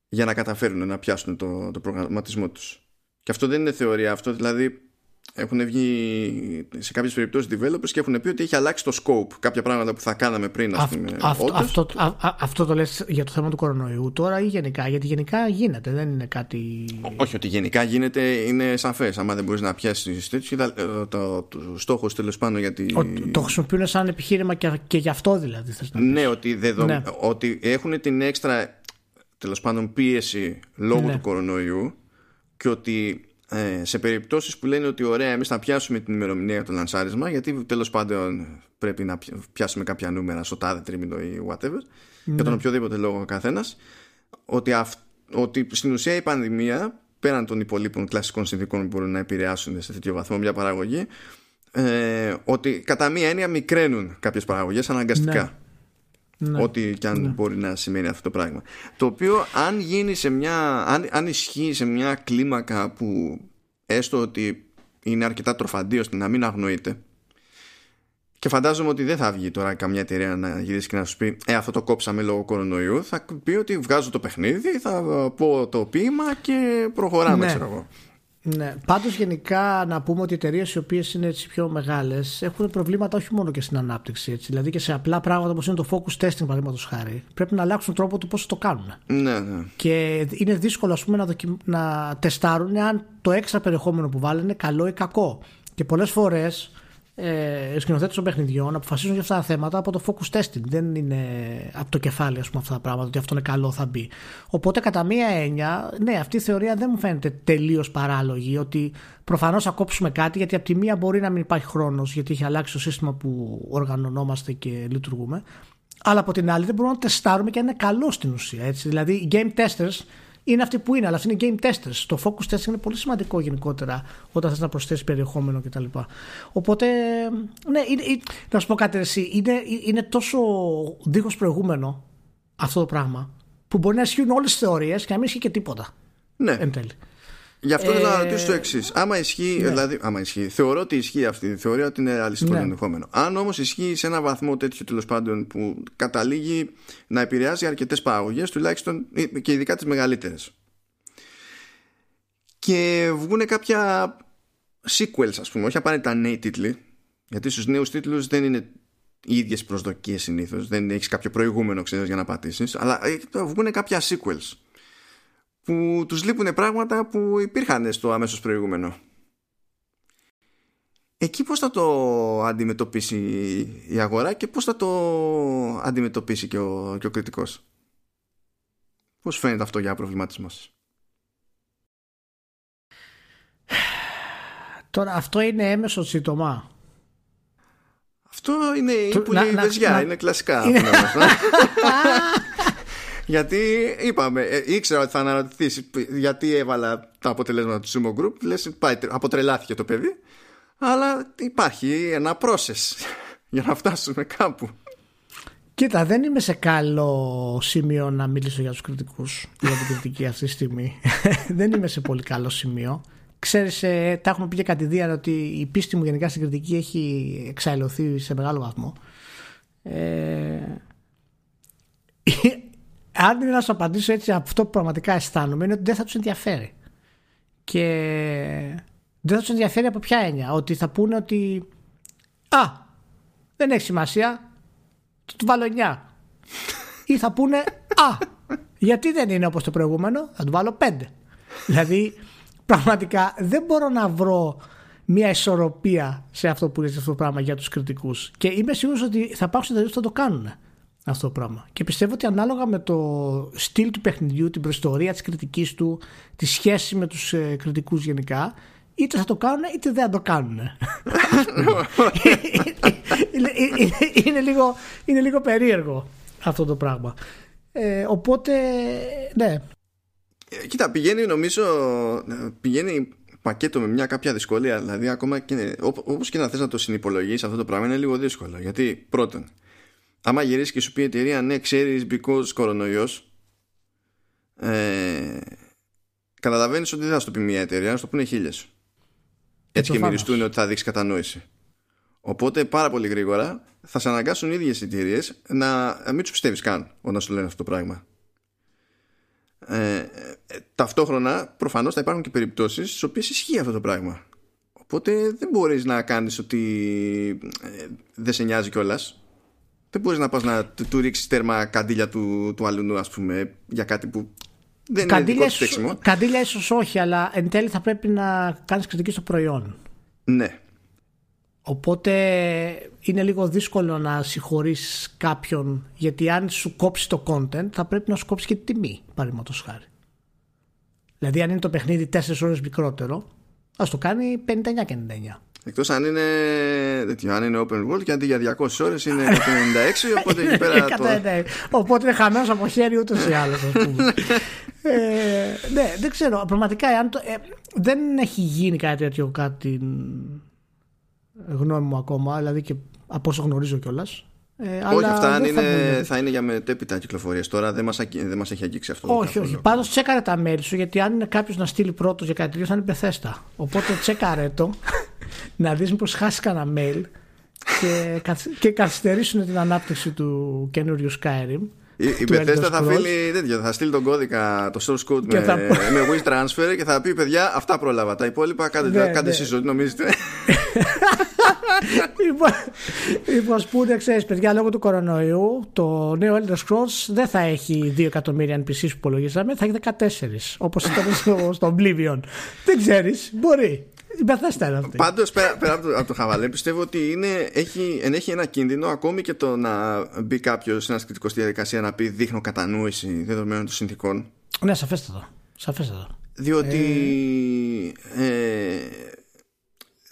για να καταφέρουν να πιάσουν το, το προγραμματισμό τους. Και αυτό δεν είναι θεωρία, αυτό δηλαδή έχουν βγει σε κάποιες περιπτώσεις developers και έχουν πει ότι έχει αλλάξει το scope κάποια πράγματα που θα κάναμε πριν. Ας πούμε, αυτό, αυτό, αυτό το λες για το θέμα του κορονοϊού τώρα ή γενικά, γιατί γενικά γίνεται, δεν είναι κάτι. όχι, ότι γενικά γίνεται είναι σαφές. Αν δεν μπορείς να πιάσεις τέτοιο, ε, το, το, το στόχος τέλος πάνω γιατί. το χρησιμοποιούν σαν επιχείρημα και, και γι' αυτό δηλαδή. Θες να ναι, ότι, δεδο... ναι. ότι έχουν την έξτρα τέλος πάντων πίεση λόγω ναι. του κορονοϊού και ότι ε, σε περιπτώσεις που λένε ότι ωραία εμείς θα πιάσουμε την ημερομηνία για το λανσάρισμα γιατί τέλος πάντων πρέπει να πιάσουμε κάποια νούμερα στο τάδε τρίμηνο ή whatever ναι. για τον οποιοδήποτε λόγο ο καθένας ότι, ότι στην ουσία η πανδημία πέραν των υπολείπων κλασικών συνθήκων που μπορούν να επηρεάσουν σε τέτοιο βαθμό μια παραγωγή ε, ότι κατά μία έννοια μικραίνουν κάποιες παραγωγές αναγκαστικά ναι. Ναι. Ό,τι και αν ναι. μπορεί να σημαίνει αυτό το πράγμα. Το οποίο αν γίνει σε μια. Αν, αν ισχύει σε μια κλίμακα που έστω ότι είναι αρκετά τροφαντή ώστε να μην αγνοείται και φαντάζομαι ότι δεν θα βγει τώρα καμιά εταιρεία να γυρίσει και να σου πει Ε, αυτό το κόψαμε λόγω κορονοϊού. Θα πει ότι βγάζω το παιχνίδι, θα πω το ποίημα και προχωράμε, ναι. ξέρω εγώ. Ναι. Πάντως, γενικά να πούμε ότι οι εταιρείες οι οποίες είναι έτσι πιο μεγάλες έχουν προβλήματα όχι μόνο και στην ανάπτυξη. Έτσι. Δηλαδή και σε απλά πράγματα όπως είναι το focus testing, παραδείγματος χάρη. Πρέπει να αλλάξουν τρόπο του πώς το κάνουν. Ναι, ναι. Και είναι δύσκολο ας πούμε, να, δοκι... να τεστάρουν αν το έξτρα περιεχόμενο που βάλουν είναι καλό ή κακό. Και πολλές φορές ε, σκηνοθέτες των παιχνιδιών αποφασίζουν για αυτά τα θέματα από το focus testing. Δεν είναι από το κεφάλι ας πούμε, αυτά τα πράγματα, ότι αυτό είναι καλό, θα μπει. Οπότε, κατά μία έννοια, ναι, αυτή η θεωρία δεν μου φαίνεται τελείως παράλογη. Ότι προφανώς θα κόψουμε κάτι, γιατί από τη μία μπορεί να μην υπάρχει χρόνος, γιατί έχει αλλάξει το σύστημα που οργανωνόμαστε και λειτουργούμε. Αλλά από την άλλη, δεν μπορούμε να τεστάρουμε και αν είναι καλό στην ουσία. Έτσι. Δηλαδή, οι game testers είναι αυτοί που είναι, αλλά αυτοί είναι game testers. Το focus testing είναι πολύ σημαντικό γενικότερα όταν θες να προσθέσεις περιεχόμενο κτλ. Οπότε, ναι, είναι, να σου πω κάτι εσύ, είναι, είναι τόσο δίχως προηγούμενο αυτό το πράγμα που μπορεί να ισχύουν όλες τις θεωρίες και να μην ισχύει και τίποτα. Ναι. Εν τέλει. Γι' αυτό θέλω να ε, ρωτήσω το εξής. Άμα ισχύει, ναι. δηλαδή, άμα ισχύει, θεωρώ ότι ισχύει αυτή. Θεωρώ ότι είναι ρεαλιστικό ναι. ενδεχόμενο. Αν όμως ισχύει σε ένα βαθμό τέτοιο τέλος πάντων που καταλήγει να επηρεάζει αρκετές παραγωγές, τουλάχιστον και ειδικά τις μεγαλύτερες. Και βγουν κάποια sequels, ας πούμε, όχι απαραίτητα νέοι τίτλοι. Γιατί στους νέους τίτλους δεν είναι οι ίδιες προσδοκίες συνήθως. Δεν έχεις κάποιο προηγούμενο, ξέρεις, για να πατήσεις. Αλλά ε, βγουν κάποια sequels που τους λείπουν πράγματα που υπήρχαν στο αμέσως προηγούμενο. Εκεί πώς θα το αντιμετωπίσει η αγορά και πώς θα το αντιμετωπίσει και ο, και ο κριτικός. Πώς φαίνεται αυτό για προβληματισμό σας. Τώρα αυτό είναι έμεσο σύντομα. Αυτό είναι η πουλή είναι κλασικά. Είναι... Γιατί είπαμε, ε, ήξερα ότι θα αναρωτηθείς γιατί έβαλα τα αποτελέσματα του Sumo Group. Λες, αποτρελάθηκε το παιδί. Αλλά υπάρχει ένα process *laughs* για να φτάσουμε κάπου. Κοίτα, δεν είμαι σε καλό σημείο να μιλήσω για τους κριτικούς για την κριτική αυτή τη στιγμή. *laughs* δεν είμαι σε πολύ καλό σημείο. Ξέρεις, ε, τα έχουμε πει και κατηδίαν ότι η πίστη μου γενικά στην κριτική έχει εξαϊλωθεί σε μεγάλο βαθμό. Ε, αν είναι να σου απαντήσω έτσι αυτό που πραγματικά αισθάνομαι είναι ότι δεν θα τους ενδιαφέρει. Και δεν θα τους ενδιαφέρει από ποια έννοια. Ότι θα πούνε ότι Α, δεν έχει σημασία. Θα του βάλω 9. Ή θα πούνε Α, γιατί δεν είναι όπως το προηγούμενο, θα του βάλω 5. δηλαδή, πραγματικά δεν μπορώ να βρω μια ισορροπία σε αυτό που είναι αυτό το πράγμα για τους κριτικούς. Και είμαι σίγουρος ότι θα υπάρξουν εταιρείε που θα το κάνουν αυτό το πράγμα. Και πιστεύω ότι ανάλογα με το στυλ του παιχνιδιού, την προστορία της κριτικής του, τη σχέση με τους ε, κριτικούς γενικά, είτε θα το κάνουν είτε δεν θα το κάνουν. είναι, είναι, λίγο, είναι λίγο περίεργο αυτό το πράγμα. Ε, οπότε, ναι. Ε, κοίτα, πηγαίνει νομίζω, πηγαίνει πακέτο με μια κάποια δυσκολία. Δηλαδή, ακόμα και όπως και να θες να το συνυπολογίσεις αυτό το πράγμα είναι λίγο δύσκολο. Γιατί πρώτον, άμα γυρίσεις και σου πει η εταιρεία ναι ξέρεις because κορονοϊός ε, καταλαβαίνεις ότι δεν θα σου το πει μια εταιρεία να σου το πούνε χίλιες. Έτσι και μυριστούν ότι θα δείξει κατανόηση. Οπότε πάρα πολύ γρήγορα θα σε αναγκάσουν οι ίδιες εταιρείες να μην τους πιστεύεις καν όταν σου λένε αυτό το πράγμα. Ε, ε, ταυτόχρονα προφανώς θα υπάρχουν και περιπτώσεις στις οποίες ισχύει αυτό το πράγμα. Οπότε δεν μπορείς να κάνεις ότι ε, δεν σε νοιάζει κιόλας δεν μπορείς να πας να του, του ρίξεις τέρμα καντήλια του, του αλουνού, ας πούμε, για κάτι που δεν καντήλια είναι δικό του Καντήλια ίσως όχι, αλλά εν τέλει θα πρέπει να κάνεις κριτική στο προϊόν. Ναι. Οπότε είναι λίγο δύσκολο να συγχωρήσει κάποιον γιατί αν σου κόψει το content θα πρέπει να σου κόψει και τη τιμή, παραδείγματος χάρη. Δηλαδή, αν είναι το παιχνίδι 4 ώρες μικρότερο, ας το κάνει 59,99. Εκτός αν είναι, αν είναι open world και αντί για 200 ώρες είναι 196, οπότε εκεί πέρα. *laughs* το... οπότε είναι χαμένος από χέρι ούτως ή άλλως, ας πούμε. *laughs* ε, ναι, δεν ξέρω. Πραγματικά αν το, ε, δεν έχει γίνει κάτι τέτοιο κάτι γνώμη μου ακόμα, δηλαδή και από όσο γνωρίζω κιόλας. Ε, όχι, αυτά είναι, θα, είναι για μετέπειτα κυκλοφορίες. Τώρα δεν μας δεν μας έχει αγγίξει αυτό. Όχι, όχι. Πάντως τσέκαρε τα μέλη σου, γιατί αν είναι κάποιος να στείλει πρώτος για κάτι τέτοιο θα είναι πεθέστα. Οπότε τσέκαρε το. *laughs* να δεις μήπως χάσει κανένα mail και, και καθυστερήσουν την ανάπτυξη του καινούριου Skyrim η, η Bethesda θα, φίλει, τέτοιο, θα στείλει τον κώδικα, το source code με, θα... με Wish Transfer και θα πει παιδιά αυτά πρόλαβα. Τα υπόλοιπα κάντε, ναι, κάντε ναι. εσείς ό,τι νομίζετε. *laughs* λοιπόν, λοιπόν πούνε, ξέρεις, παιδιά, λόγω του κορονοϊού, το νέο Elder Scrolls δεν θα έχει 2 εκατομμύρια NPCs που υπολογίζαμε, θα έχει 14. Όπως ήταν στο, στο Oblivion. δεν ξέρεις, μπορεί. Η είναι αυτή. Πάντως, πέρα, πέρα από, το, από το χαβαλέ, πιστεύω ότι είναι, έχει, ενέχει ένα κίνδυνο ακόμη και το να μπει κάποιος ένα κριτικό στη διαδικασία να πει δείχνω κατανόηση δεδομένων των συνθήκων. Ναι, σαφέστατο. σαφέστατο. Διότι. Ε...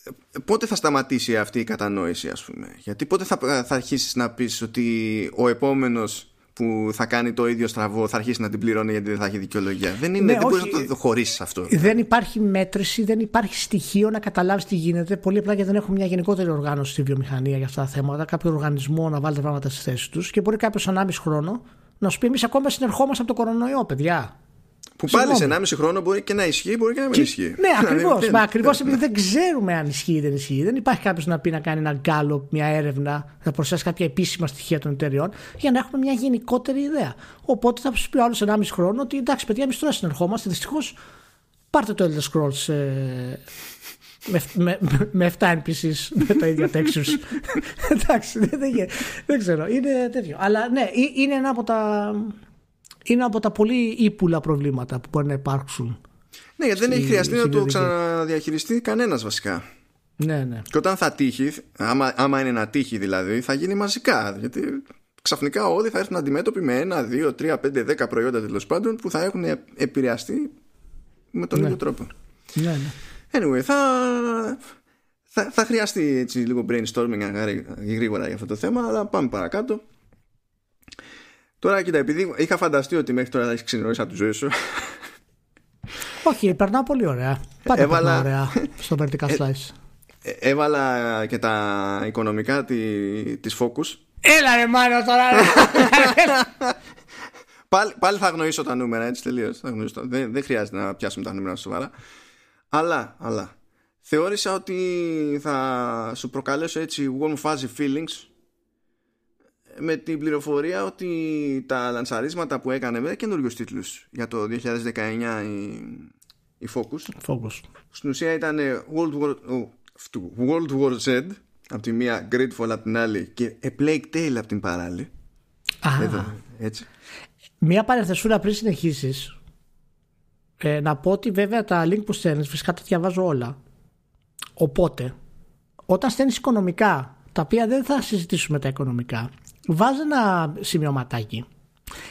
Ε, πότε θα σταματήσει αυτή η κατανόηση, ας πούμε; Γιατί πότε θα, θα αρχίσεις να πεις ότι ο επόμενος που θα κάνει το ίδιο στραβό θα αρχίσει να την πληρώνει γιατί δεν θα έχει δικαιολογία. Δεν, είναι, ναι, δεν μπορείς να το χωρίσεις αυτό. Δεν υπάρχει μέτρηση, δεν υπάρχει στοιχείο να καταλάβεις τι γίνεται. Πολύ απλά γιατί δεν έχουμε μια γενικότερη οργάνωση στη βιομηχανία για αυτά τα θέματα, κάποιο οργανισμό να βάλει τα πράγματα στη θέση τους και μπορεί κάποιος 1,5 χρόνο να σου πει: Εμείς ακόμα συνερχόμαστε από το κορονοϊό, παιδιά. Που πάλι σε 1,5 χρόνο μπορεί και να ισχύει, μπορεί και να μην ισχύει. Ναι, ακριβώς. Μα ακριβώς επειδή δεν ξέρουμε αν ισχύει ή δεν ισχύει. Δεν υπάρχει κάποιος να πει να κάνει ένα γκάλο, μια έρευνα, να προσθέσει κάποια επίσημα στοιχεία των εταιριών για να έχουμε μια γενικότερη ιδέα. Οπότε θα σου πει ο άλλος 1,5 χρόνο ότι εντάξει, παιδιά, εμείς τώρα συνερχόμαστε. Δυστυχώς πάρτε το Elder Scrolls ε, με, με, με 7 NPCs με τα ίδια textures. εντάξει, δεν, δεν, δεν ξέρω. Είναι τέτοιο. Αλλά ναι, είναι ένα από τα είναι από τα πολύ ύπουλα προβλήματα που μπορεί να υπάρξουν. Ναι, γιατί δεν έχει χρειαστεί να το ξαναδιαχειριστεί κανένας βασικά. Ναι, ναι. Και όταν θα τύχει, άμα, άμα είναι να τύχει δηλαδή, θα γίνει μαζικά. Γιατί ξαφνικά όλοι θα έρθουν αντιμέτωποι με ένα, δύο, τρία, πέντε, δέκα προϊόντα τέλος πάντων που θα έχουν επηρεαστεί με τον ναι. ίδιο τρόπο. Ναι, ναι. Anyway, θα, θα, θα χρειαστεί έτσι λίγο brainstorming γρήγορα για αυτό το θέμα, αλλά πάμε παρακάτω. Τώρα κοίτα, επειδή είχα φανταστεί ότι μέχρι τώρα θα έχεις ξενερώσει από τη ζωή σου. *laughs* Όχι, περνάω πολύ ωραία. Πάντα Έβαλα... ωραία στο vertical ε, slice. Ε, έβαλα και τα οικονομικά τη, της Focus. Έλα ρε μάνα τώρα *laughs* πάλι, πάλι θα γνωρίσω τα νούμερα έτσι τελείως δεν, δεν χρειάζεται να πιάσουμε τα νούμερα σοβαρά αλλά, αλλά θεώρησα ότι θα σου προκαλέσω έτσι warm fuzzy feelings με την πληροφορία ότι τα λανσαρίσματα που έκανε με καινούριους τίτλους για το 2019 η, η Focus, Focus. στην ουσία ήταν World War, oh, World War Z από τη μία Grateful από την άλλη και A Plague Tale από την παράλληλη Α, Εδώ, έτσι. Μία παρεθεσούρα πριν συνεχίσεις. Ε, να πω ότι βέβαια τα link που στέλνεις φυσικά τα διαβάζω όλα οπότε όταν στέλνεις οικονομικά τα οποία δεν θα συζητήσουμε τα οικονομικά βάζω ένα σημειωματάκι.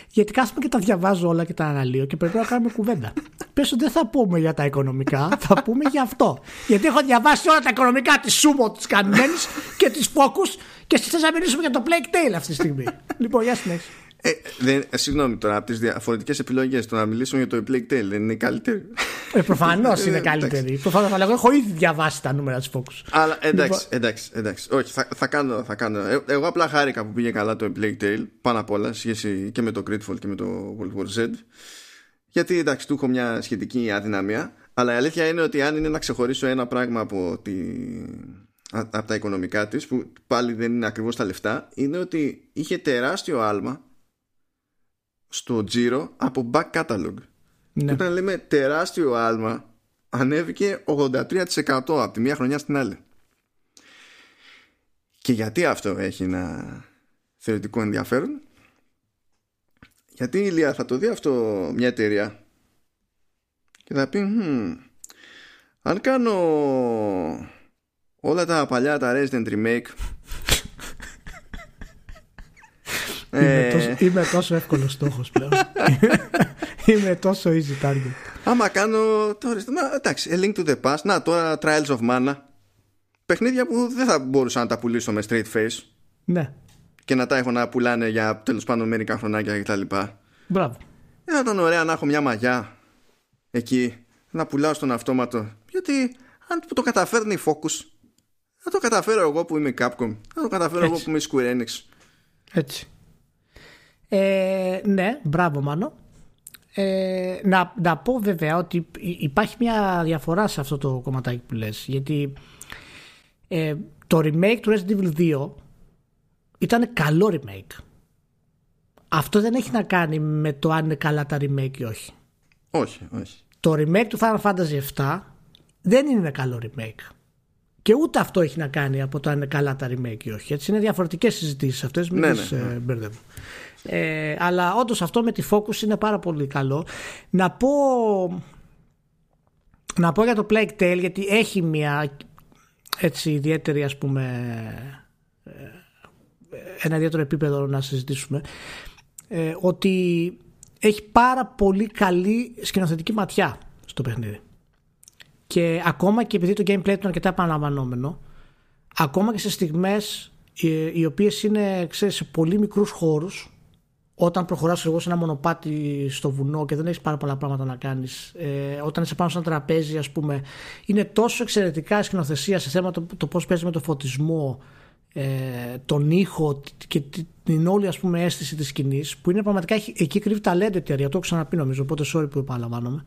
Γιατί κάθομαι και τα διαβάζω όλα και τα αναλύω και πρέπει να κάνουμε κουβέντα. *laughs* Πες ότι δεν θα πούμε για τα οικονομικά, θα πούμε για αυτό. Γιατί έχω διαβάσει όλα τα οικονομικά της Σούμο, της Κανμένης και της Focus και θε να μιλήσουμε για το Plague Tale αυτή τη στιγμή. *laughs* λοιπόν, για συνέχεια. Ε, δεν, ε, συγγνώμη τώρα, από τις διαφορετικές επιλογές το να μιλήσουμε για το Plague Tale δεν είναι καλύτερη; Ε, Προφανώς είναι καλύτερη. Προφανώς, αλλά εγώ έχω ήδη διαβάσει τα νούμερα της Focus. Αλλά εντάξει, λοιπόν... εντάξει, εντάξει. Όχι, θα, θα, κάνω. Θα κάνω. Ε, εγώ απλά χάρηκα που πήγε καλά το Plague Tale πάνω απ' όλα σχέση και με το Gridfall και με το World War Z. Γιατί εντάξει, του έχω μια σχετική αδυναμία. Αλλά η αλήθεια είναι ότι αν είναι να ξεχωρίσω ένα πράγμα από, τη... από τα οικονομικά της που πάλι δεν είναι ακριβώς τα λεφτά είναι ότι είχε τεράστιο άλμα στο Giro από back catalog. Ναι. Όταν λέμε τεράστιο άλμα, ανέβηκε 83% από τη μία χρονιά στην άλλη. Και γιατί αυτό έχει ένα θεωρητικό ενδιαφέρον; Γιατί η Ηλία θα το δει αυτό μια εταιρεία και θα πει αν κάνω όλα τα παλιά τα Resident Remake Είμαι, ε. τόσο, είμαι τόσο εύκολος στόχος πλέον. *laughs* είμαι τόσο easy target. Άμα κάνω. Τώρα, εντάξει, A Link to the Past. Να, τώρα Trials of Mana. Παιχνίδια που δεν θα μπορούσα να τα πουλήσω με straight face. Ναι. Και να τα έχω να πουλάνε για τέλος πάντων μερικά χρονάκια κτλ. Μπράβο. Δεν θα ήταν ωραία να έχω μια μαγιά εκεί να πουλάω στον αυτόματο. Γιατί αν το καταφέρνει η Focus, θα το καταφέρω εγώ που είμαι Capcom. Θα το καταφέρω εγώ που είμαι Square Enix. Έτσι. Ε, ναι, μπράβο Μάνο. Ε, να, να πω βέβαια ότι υπάρχει μια διαφορά σε αυτό το κομματάκι που λες γιατί Ε, το remake του Resident Evil 2 ήταν καλό remake. Αυτό δεν έχει να κάνει με το αν είναι καλά τα remake ή όχι. Όχι, όχι. Το remake του Final Fantasy 7 δεν είναι ένα καλό remake. Και ούτε αυτό έχει να κάνει από το αν είναι καλά τα remake ή όχι. Έτσι είναι διαφορετικές συζητήσεις αυτές. Μην Ναι, τις, ναι, ε, μπερδεύω. Ε, αλλά όντως αυτό με τη focus είναι πάρα πολύ καλό. Να πω, να πω για το Plague Tale γιατί έχει μια έτσι ιδιαίτερη ας πούμε ε, ένα ιδιαίτερο επίπεδο να συζητήσουμε ε, ότι έχει πάρα πολύ καλή σκηνοθετική ματιά στο παιχνίδι. Και ακόμα και επειδή το gameplay του είναι αρκετά επαναλαμβανόμενο, ακόμα και σε στιγμές ε, οι οποίες είναι ξέρεις, σε πολύ μικρούς χώρους, όταν προχωράς εγώ σε ένα μονοπάτι στο βουνό και δεν έχεις πάρα πολλά πράγματα να κάνεις, ε, όταν είσαι πάνω σε ένα τραπέζι ας πούμε, είναι τόσο εξαιρετικά η σκηνοθεσία σε θέμα το, το πώς παίζει με το φωτισμό, ε, τον ήχο και την όλη ας πούμε αίσθηση της σκηνής που είναι πραγματικά εκεί κρύβει ταλέντο η εταιρεία. Το έχω ξαναπεί νομίζω οπότε sorry που επαναλαμβάνομαι.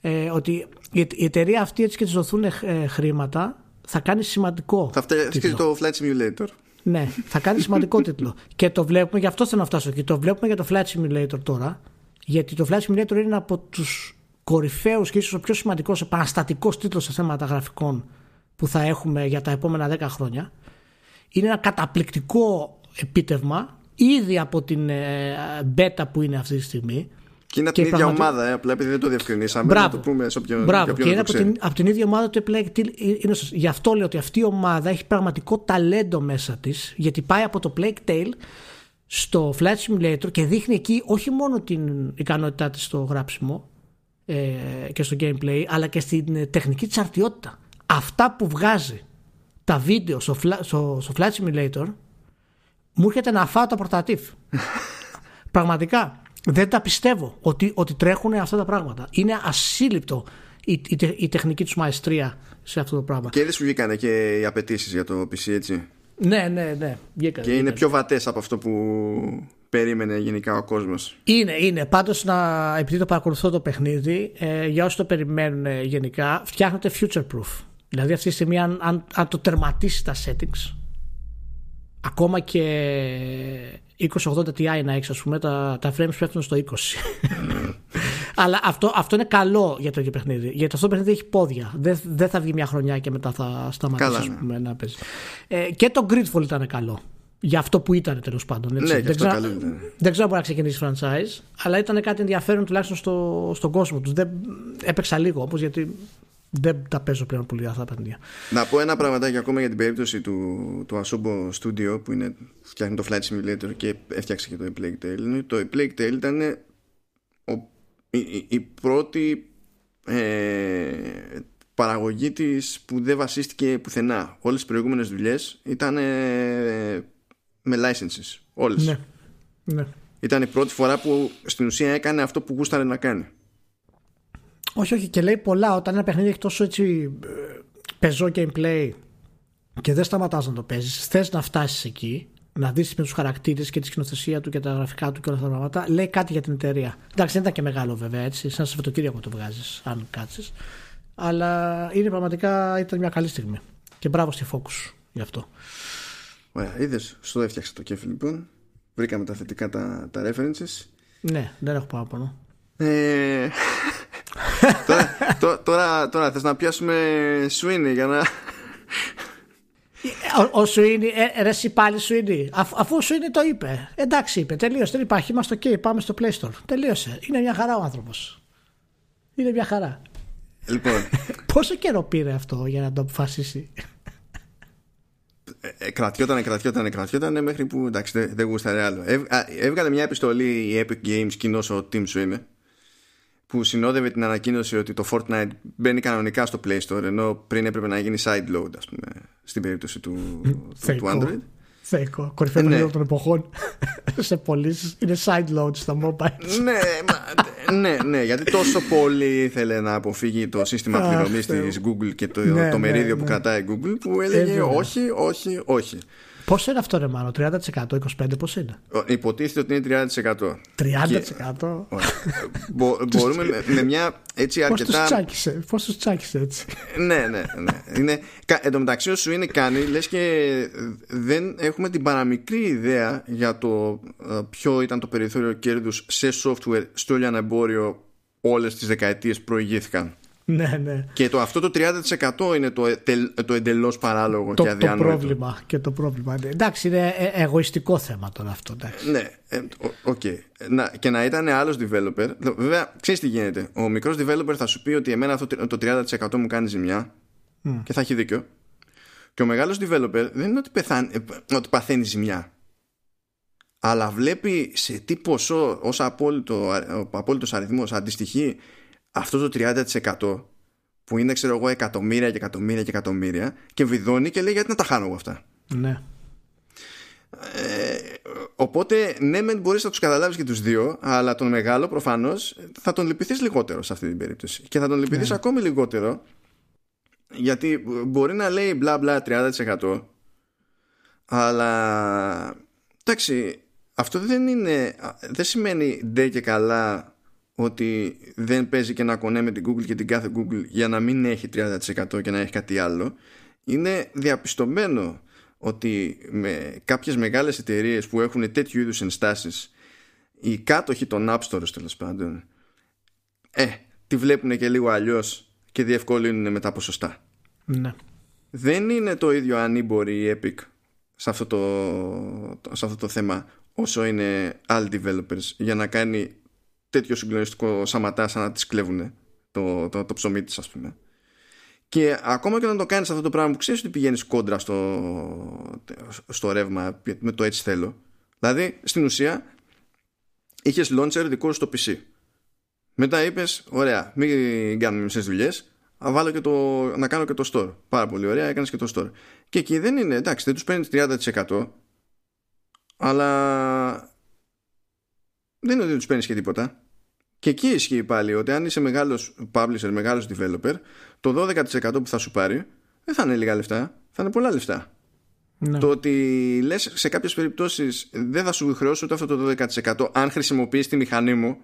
Ε, ότι η, η εταιρεία αυτή έτσι και της δοθούν ε, χρήματα θα κάνει σημαντικό Θα φτιάξει το Flight Simulator. Ναι, θα κάνει σημαντικό *laughs* τίτλο. Και το βλέπουμε, γι' αυτό θέλω να φτάσω εκεί. Το βλέπουμε για το Flight Simulator τώρα. Γιατί το Flight Simulator είναι ένα από τους κορυφαίους και ίσως ο πιο σημαντικός επαναστατικός τίτλος σε θέματα γραφικών που θα έχουμε για τα επόμενα 10 χρόνια. Είναι ένα καταπληκτικό επίτευγμα ήδη από την ε, beta που είναι αυτή τη στιγμή. Και είναι από την ίδια πραγματι... ομάδα, ε, απλά επειδή δεν το διευκρινίσαμε. Μπράβο. Να το πούμε σε όποιον, Μπράβο. Και είναι από την, από την ίδια ομάδα του Plague Tale. Είναι, γι' αυτό λέω ότι αυτή η ομάδα έχει πραγματικό ταλέντο μέσα της, γιατί πάει από το Plague Tale στο Flight Simulator και δείχνει εκεί όχι μόνο την ικανότητά της στο γράψιμο ε, και στο gameplay, αλλά και στην τεχνική της αρτιότητα. Αυτά που βγάζει τα βίντεο στο, στο, στο Flight Simulator μου έρχεται να φάω τα πορτατίφ. *laughs* Πραγματικά. Δεν τα πιστεύω ότι, ότι τρέχουν αυτά τα πράγματα. Είναι ασύλληπτο η, η, η τεχνική τους μαεστρία σε αυτό το πράγμα. Και είδες σου βγήκανε και οι απαιτήσεις για το PC, έτσι; Ναι, ναι, ναι. Βγήκανε, και είναι πιο βατές από αυτό που περίμενε γενικά ο κόσμος. Είναι, είναι. Πάντως, επειδή το παρακολουθώ το παιχνίδι, ε, για όσοι το περιμένουν ε, γενικά, φτιάχνεται future proof. Δηλαδή, αυτή τη στιγμή, αν, αν, αν το τερματίσει τα settings, ακόμα και 2080 Ti να έχεις, ας πούμε, τα, τα frames πέφτουν στο 20. *laughs* Αλλά αυτό, αυτό είναι καλό για το ίδιο παιχνίδι. Γιατί αυτό το παιχνίδι έχει πόδια. Δεν, δεν θα βγει μια χρονιά και μετά θα σταματήσει Καλά, ας πούμε, να παίζει. Ε, και το Gridfall ήταν καλό. Για αυτό που ήταν τέλος πάντων. Έτσι. Ναι, δεν, ξέρω, ξέρω, δεν ξέρω αν μπορεί να ξεκινήσει franchise, αλλά ήταν κάτι ενδιαφέρον τουλάχιστον στο, στον κόσμο τους. Δεν έπαιξα λίγο όμω γιατί δεν τα παίζω πλέον πολύ αυτά τα παιχνίδια. Να πω ένα πραγματάκι ακόμα για την περίπτωση του, του Asobo Studio που είναι, φτιάχνει το Flight Simulator και έφτιαξε και το A Plague Tale. Το A Plague Tale ήταν ο, η, η, η, πρώτη ε, παραγωγή της που δεν βασίστηκε πουθενά. Όλες τις προηγούμενες δουλειές ήταν ε, με licenses. Όλες. Ναι. ναι. Ήταν η πρώτη φορά που στην ουσία έκανε αυτό που γούσταρε να κάνει. Όχι, όχι, και λέει πολλά. Όταν ένα παιχνίδι έχει τόσο έτσι πεζό gameplay και δεν σταματάς να το παίζεις, θες να φτάσεις εκεί, να δεις με τους χαρακτήρες και τη σκηνοθεσία του και τα γραφικά του και όλα αυτά τα πράγματα, λέει κάτι για την εταιρεία. Εντάξει, δεν ήταν και μεγάλο βέβαια έτσι, σαν Σαββατοκύριακο το βγάζεις, αν κάτσει. Αλλά είναι πραγματικά ήταν μια καλή στιγμή. Και μπράβο στη Focus γι' αυτό. Ωραία, είδες, στο έφτιαξε το κέφι λοιπόν. Βρήκαμε τα θετικά τα, τα references. Ναι, δεν έχω παράπονο. Ε, τώρα, τώρα, τώρα, τώρα θες να πιάσουμε Sweeney για να... Ο, ο Σουίνι, ε, ρε εσύ πάλι Σουίνι. Αφ, αφού ο Σουίνι το είπε. Εντάξει είπε, τελείωσε. Δεν υπάρχει. Είμαστε OK. Πάμε στο Play Store. Τελείωσε. Είναι μια χαρά ο άνθρωπος. Είναι μια χαρά. Λοιπόν. *laughs* Πόσο καιρό πήρε αυτό για να το αποφασίσει; Ε, κρατιότανε, κρατιότανε, κρατιότανε μέχρι που εντάξει δεν, δεν γούσταρε άλλο. Έβ, α, έβγαλε μια επιστολή η Epic Games κοινός ο Tim Sweeney που συνόδευε την ανακοίνωση ότι το Fortnite μπαίνει κανονικά στο Play Store ενώ πριν έπρεπε να γίνει side load ας πούμε στην περίπτωση του, του, του Android. Θεϊκό. Κορυφαίο ναι. των εποχών *laughs* σε πωλήσεις είναι side load στα mobile. ναι, μα, ναι, ναι, γιατί τόσο πολύ ήθελε να αποφύγει το σύστημα πληρωμής της Google και το, ναι, το μερίδιο ναι, που κρατάει Google που έλεγε όχι, όχι, όχι. Πόσο είναι αυτό, ρε Μάνο, 30%, 25% πώς είναι; Υποτίθεται ότι είναι 30%. 30%. Μπο, *laughs* μπορούμε με, μια έτσι αρκετά. Πώς τους τσάκισε, πώς τους τσάκισε έτσι; *laughs* ναι, ναι, ναι. Είναι, εν τω μεταξύ, σου είναι κάνει, λες και δεν έχουμε την παραμικρή ιδέα για το ε, ποιο ήταν το περιθώριο κέρδους σε software στο λιανεμπόριο όλες τις δεκαετίες που προηγήθηκαν. *laughs* Ναι, ναι. Και το, αυτό το 30% είναι το, το εντελώς παράλογο το, και αδιανόητο. Το πρόβλημα. Και το πρόβλημα. Εντάξει, είναι ε, εγωιστικό θέμα τώρα αυτό. Εντάξει. Ναι, ε, okay. να, και να ήταν άλλος developer. Βέβαια, ξέρεις τι γίνεται. Ο μικρός developer θα σου πει ότι εμένα αυτό το 30% μου κάνει ζημιά mm. και θα έχει δίκιο. Και ο μεγάλος developer δεν είναι ότι, πεθάνει, ε, ότι παθαίνει ζημιά. Αλλά βλέπει σε τι ποσό ω απόλυτο, απόλυτος αριθμός αντιστοιχεί αυτό το 30% που είναι ξέρω εγώ εκατομμύρια και εκατομμύρια και εκατομμύρια και βιδώνει και λέει γιατί να τα χάνω εγώ αυτά; Ναι. Ε, οπότε ναι μεν μπορείς να τους καταλάβεις και τους δύο αλλά τον μεγάλο προφανώς θα τον λυπηθείς λιγότερο σε αυτή την περίπτωση και θα τον λυπηθείς ναι. ακόμη λιγότερο γιατί μπορεί να λέει μπλα μπλα 30% αλλά εντάξει αυτό δεν είναι δεν σημαίνει ντε και καλά ότι δεν παίζει και να κονέ με την Google και την κάθε Google για να μην έχει 30% και να έχει κάτι άλλο είναι διαπιστωμένο ότι με κάποιες μεγάλες εταιρείες που έχουν τέτοιου είδους ενστάσεις οι κάτοχοι των App Store τέλος πάντων ε, τη βλέπουν και λίγο αλλιώς και διευκολύνουν με τα ποσοστά ναι. δεν είναι το ίδιο ανήμποροι η Epic σε αυτό το, σε αυτό το θέμα όσο είναι άλλοι developers για να κάνει τέτοιο συγκλονιστικό σαματά σαν να τη κλέβουν το, το, το ψωμί της, ας πούμε. Και ακόμα και όταν το κάνεις αυτό το πράγμα που ξέρεις ότι πηγαίνεις κόντρα στο, στο ρεύμα με το έτσι θέλω. Δηλαδή, στην ουσία, είχες launcher δικό σου στο PC. Μετά είπες, ωραία, μην κάνουμε μισές δουλειές. να κάνω και το store. Πάρα πολύ ωραία, έκανες και το store. Και εκεί δεν είναι, εντάξει, δεν τους παίρνεις 30%, αλλά δεν είναι ότι τους παίρνεις και τίποτα. Και εκεί ισχύει πάλι ότι αν είσαι μεγάλος publisher, μεγάλος developer, το 12% που θα σου πάρει δεν θα είναι λίγα λεφτά, θα είναι πολλά λεφτά. Ναι. Το ότι λες σε κάποιες περιπτώσεις δεν θα σου χρεώσω ούτε αυτό το 12% αν χρησιμοποιείς τη μηχανή μου,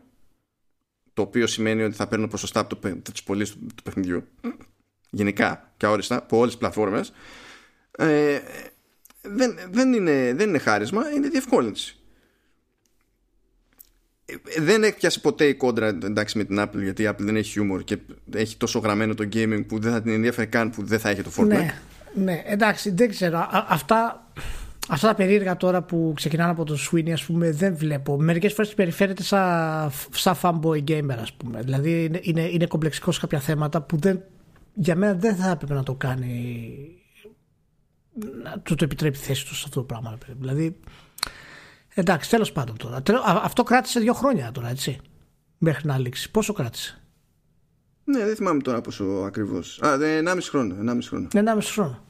το οποίο σημαίνει ότι θα παίρνω ποσοστά από το, τις πωλήσεις του, του παιχνιδιού, γενικά και αόριστα από όλες τις πλατφόρμες. Ε, δεν, δεν, είναι, δεν είναι χάρισμα, είναι διευκόλυνση δεν έπιασε ποτέ η κόντρα εντάξει, με την Apple γιατί η Apple δεν έχει χιούμορ και έχει τόσο γραμμένο το gaming που δεν θα την ενδιαφέρει καν που δεν θα έχει το Fortnite. Ναι, ναι εντάξει, δεν ξέρω. Α, αυτά, αυτά τα περίεργα τώρα που ξεκινάνε από το Sweeney, ας πούμε, δεν βλέπω. Μερικές φορές περιφέρεται σαν, σαν fanboy gamer, ας πούμε. Δηλαδή είναι, είναι, είναι κομπλεξικό σε κάποια θέματα που δεν, για μένα δεν θα έπρεπε να το κάνει να του το επιτρέπει η θέση του σε αυτό το πράγμα. Δηλαδή Εντάξει, τέλος πάντων τώρα. Αυτό κράτησε δύο χρόνια τώρα, έτσι. Μέχρι να λήξει. Πόσο κράτησε; Ναι, δεν θυμάμαι τώρα πόσο ακριβώς. Α, 1,5 χρόνο. 1,5 χρόνο. 1,5 χρόνο.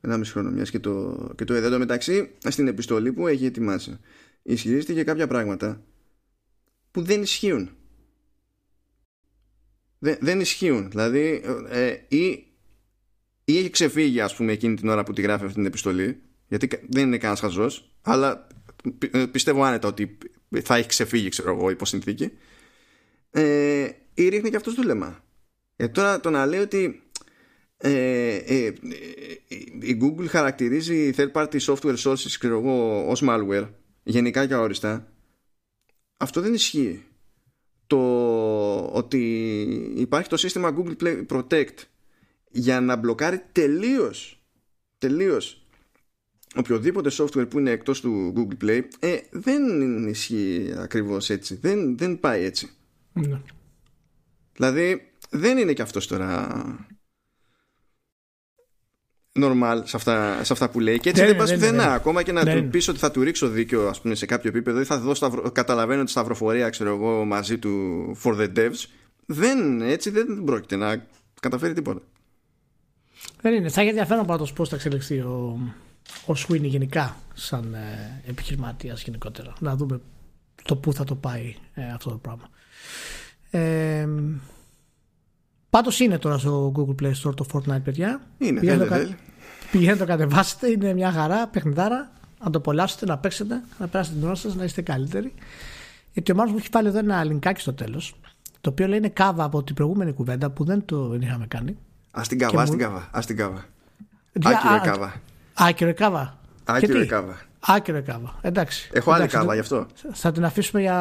1,5 χρόνο, μιας και το, και το Εδώ μεταξύ, στην επιστολή που έχει ετοιμάσει, ισχυρίζεται για κάποια πράγματα που δεν ισχύουν. Δεν, δεν ισχύουν. Δηλαδή, ε, ή, ή έχει ξεφύγει, ας πούμε, εκείνη την ώρα που τη γράφει αυτή την επιστολή, γιατί δεν είναι κανένας χαζός, αλλά ε, πιστεύω άνετα ότι θα έχει ξεφύγει ξέρω εγώ υπό συνθήκη ε, ή ρίχνει και αυτός δούλεμα. Ε, τώρα το να λέει ότι ε, ε, η Google χαρακτηρίζει third party software sources ξέρω εγώ ως malware γενικά και αόριστα αυτό δεν ισχύει. Το ότι υπάρχει το σύστημα Google Play Protect για να μπλοκάρει τελείως τελείως οποιοδήποτε software που είναι εκτός του Google Play ε, δεν ισχύει ακριβώς έτσι. Δεν, δεν πάει έτσι. Ναι. δηλαδή δεν είναι και αυτός τώρα normal σε αυτά, σε αυτά που λέει. Και έτσι δεν, δεν πας πουθενά. ακόμα και να ναι. του πεις ότι θα του ρίξω δίκιο ας πούμε, σε κάποιο επίπεδο ή θα δω σταυρο, καταλαβαίνω τη σταυροφορία ξέρω εγώ μαζί του for the devs δεν, έτσι δεν πρόκειται να καταφέρει τίποτα. Δεν είναι. Θα έχει ενδιαφέρον πάντως πώς θα εξελιχθεί ο, ο Σουίνι γενικά σαν ε, επιχειρηματίας γενικότερα. Να δούμε το πού θα το πάει ε, αυτό το πράγμα. Ε, Πάντως είναι τώρα στο Google Play Store το Fortnite, παιδιά. Είναι, πήγα, το, Πηγαίνετε το κατεβάσετε, είναι μια χαρά, παιχνιδάρα. Να το απολαύσετε, να παίξετε, να περάσετε την ώρα σας, να είστε καλύτεροι. Γιατί ο Μάνο μου έχει βάλει εδώ ένα λινκάκι στο τέλος, το οποίο λέει είναι κάβα από την προηγούμενη κουβέντα που δεν το είχαμε κάνει. Α την κάβα, ας την κάβα. Ας την κάβα. Άκυρο κάβα. Άκυρο κάβα. Άκυρο κάβα. Άκυρο κάβα. Εντάξει. Έχω άλλη κάβα γι' αυτό. Θα την αφήσουμε για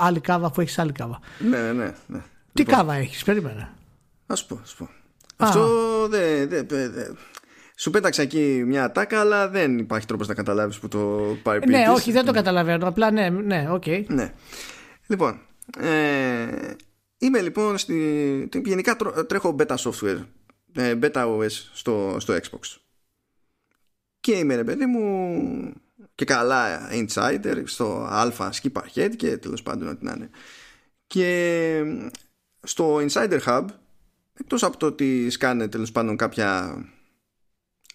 άλλη κάβα αφού έχεις άλλη κάβα. Ναι, ναι, ναι. ναι. Τι λοιπόν. κάβα έχεις, περίμενε. Α πω, α πω. Αυτό δεν. Δε, δε, σου πέταξα εκεί μια τάκα, αλλά δεν υπάρχει τρόπος να καταλάβεις που το πάει πίσω. Ναι, όχι, δεν το καταλαβαίνω. Απλά ναι, ναι, οκ. Okay. Ναι. Λοιπόν, ε, είμαι λοιπόν στη. Γενικά τρέχω beta software, ε, beta OS στο, στο Xbox. Και είμαι ρε παιδί μου και καλά insider στο alpha skip ahead και τέλος πάντων ό,τι να είναι. Και στο Insider Hub, εκτός από το ότι σκάνε τέλος πάντων κάποια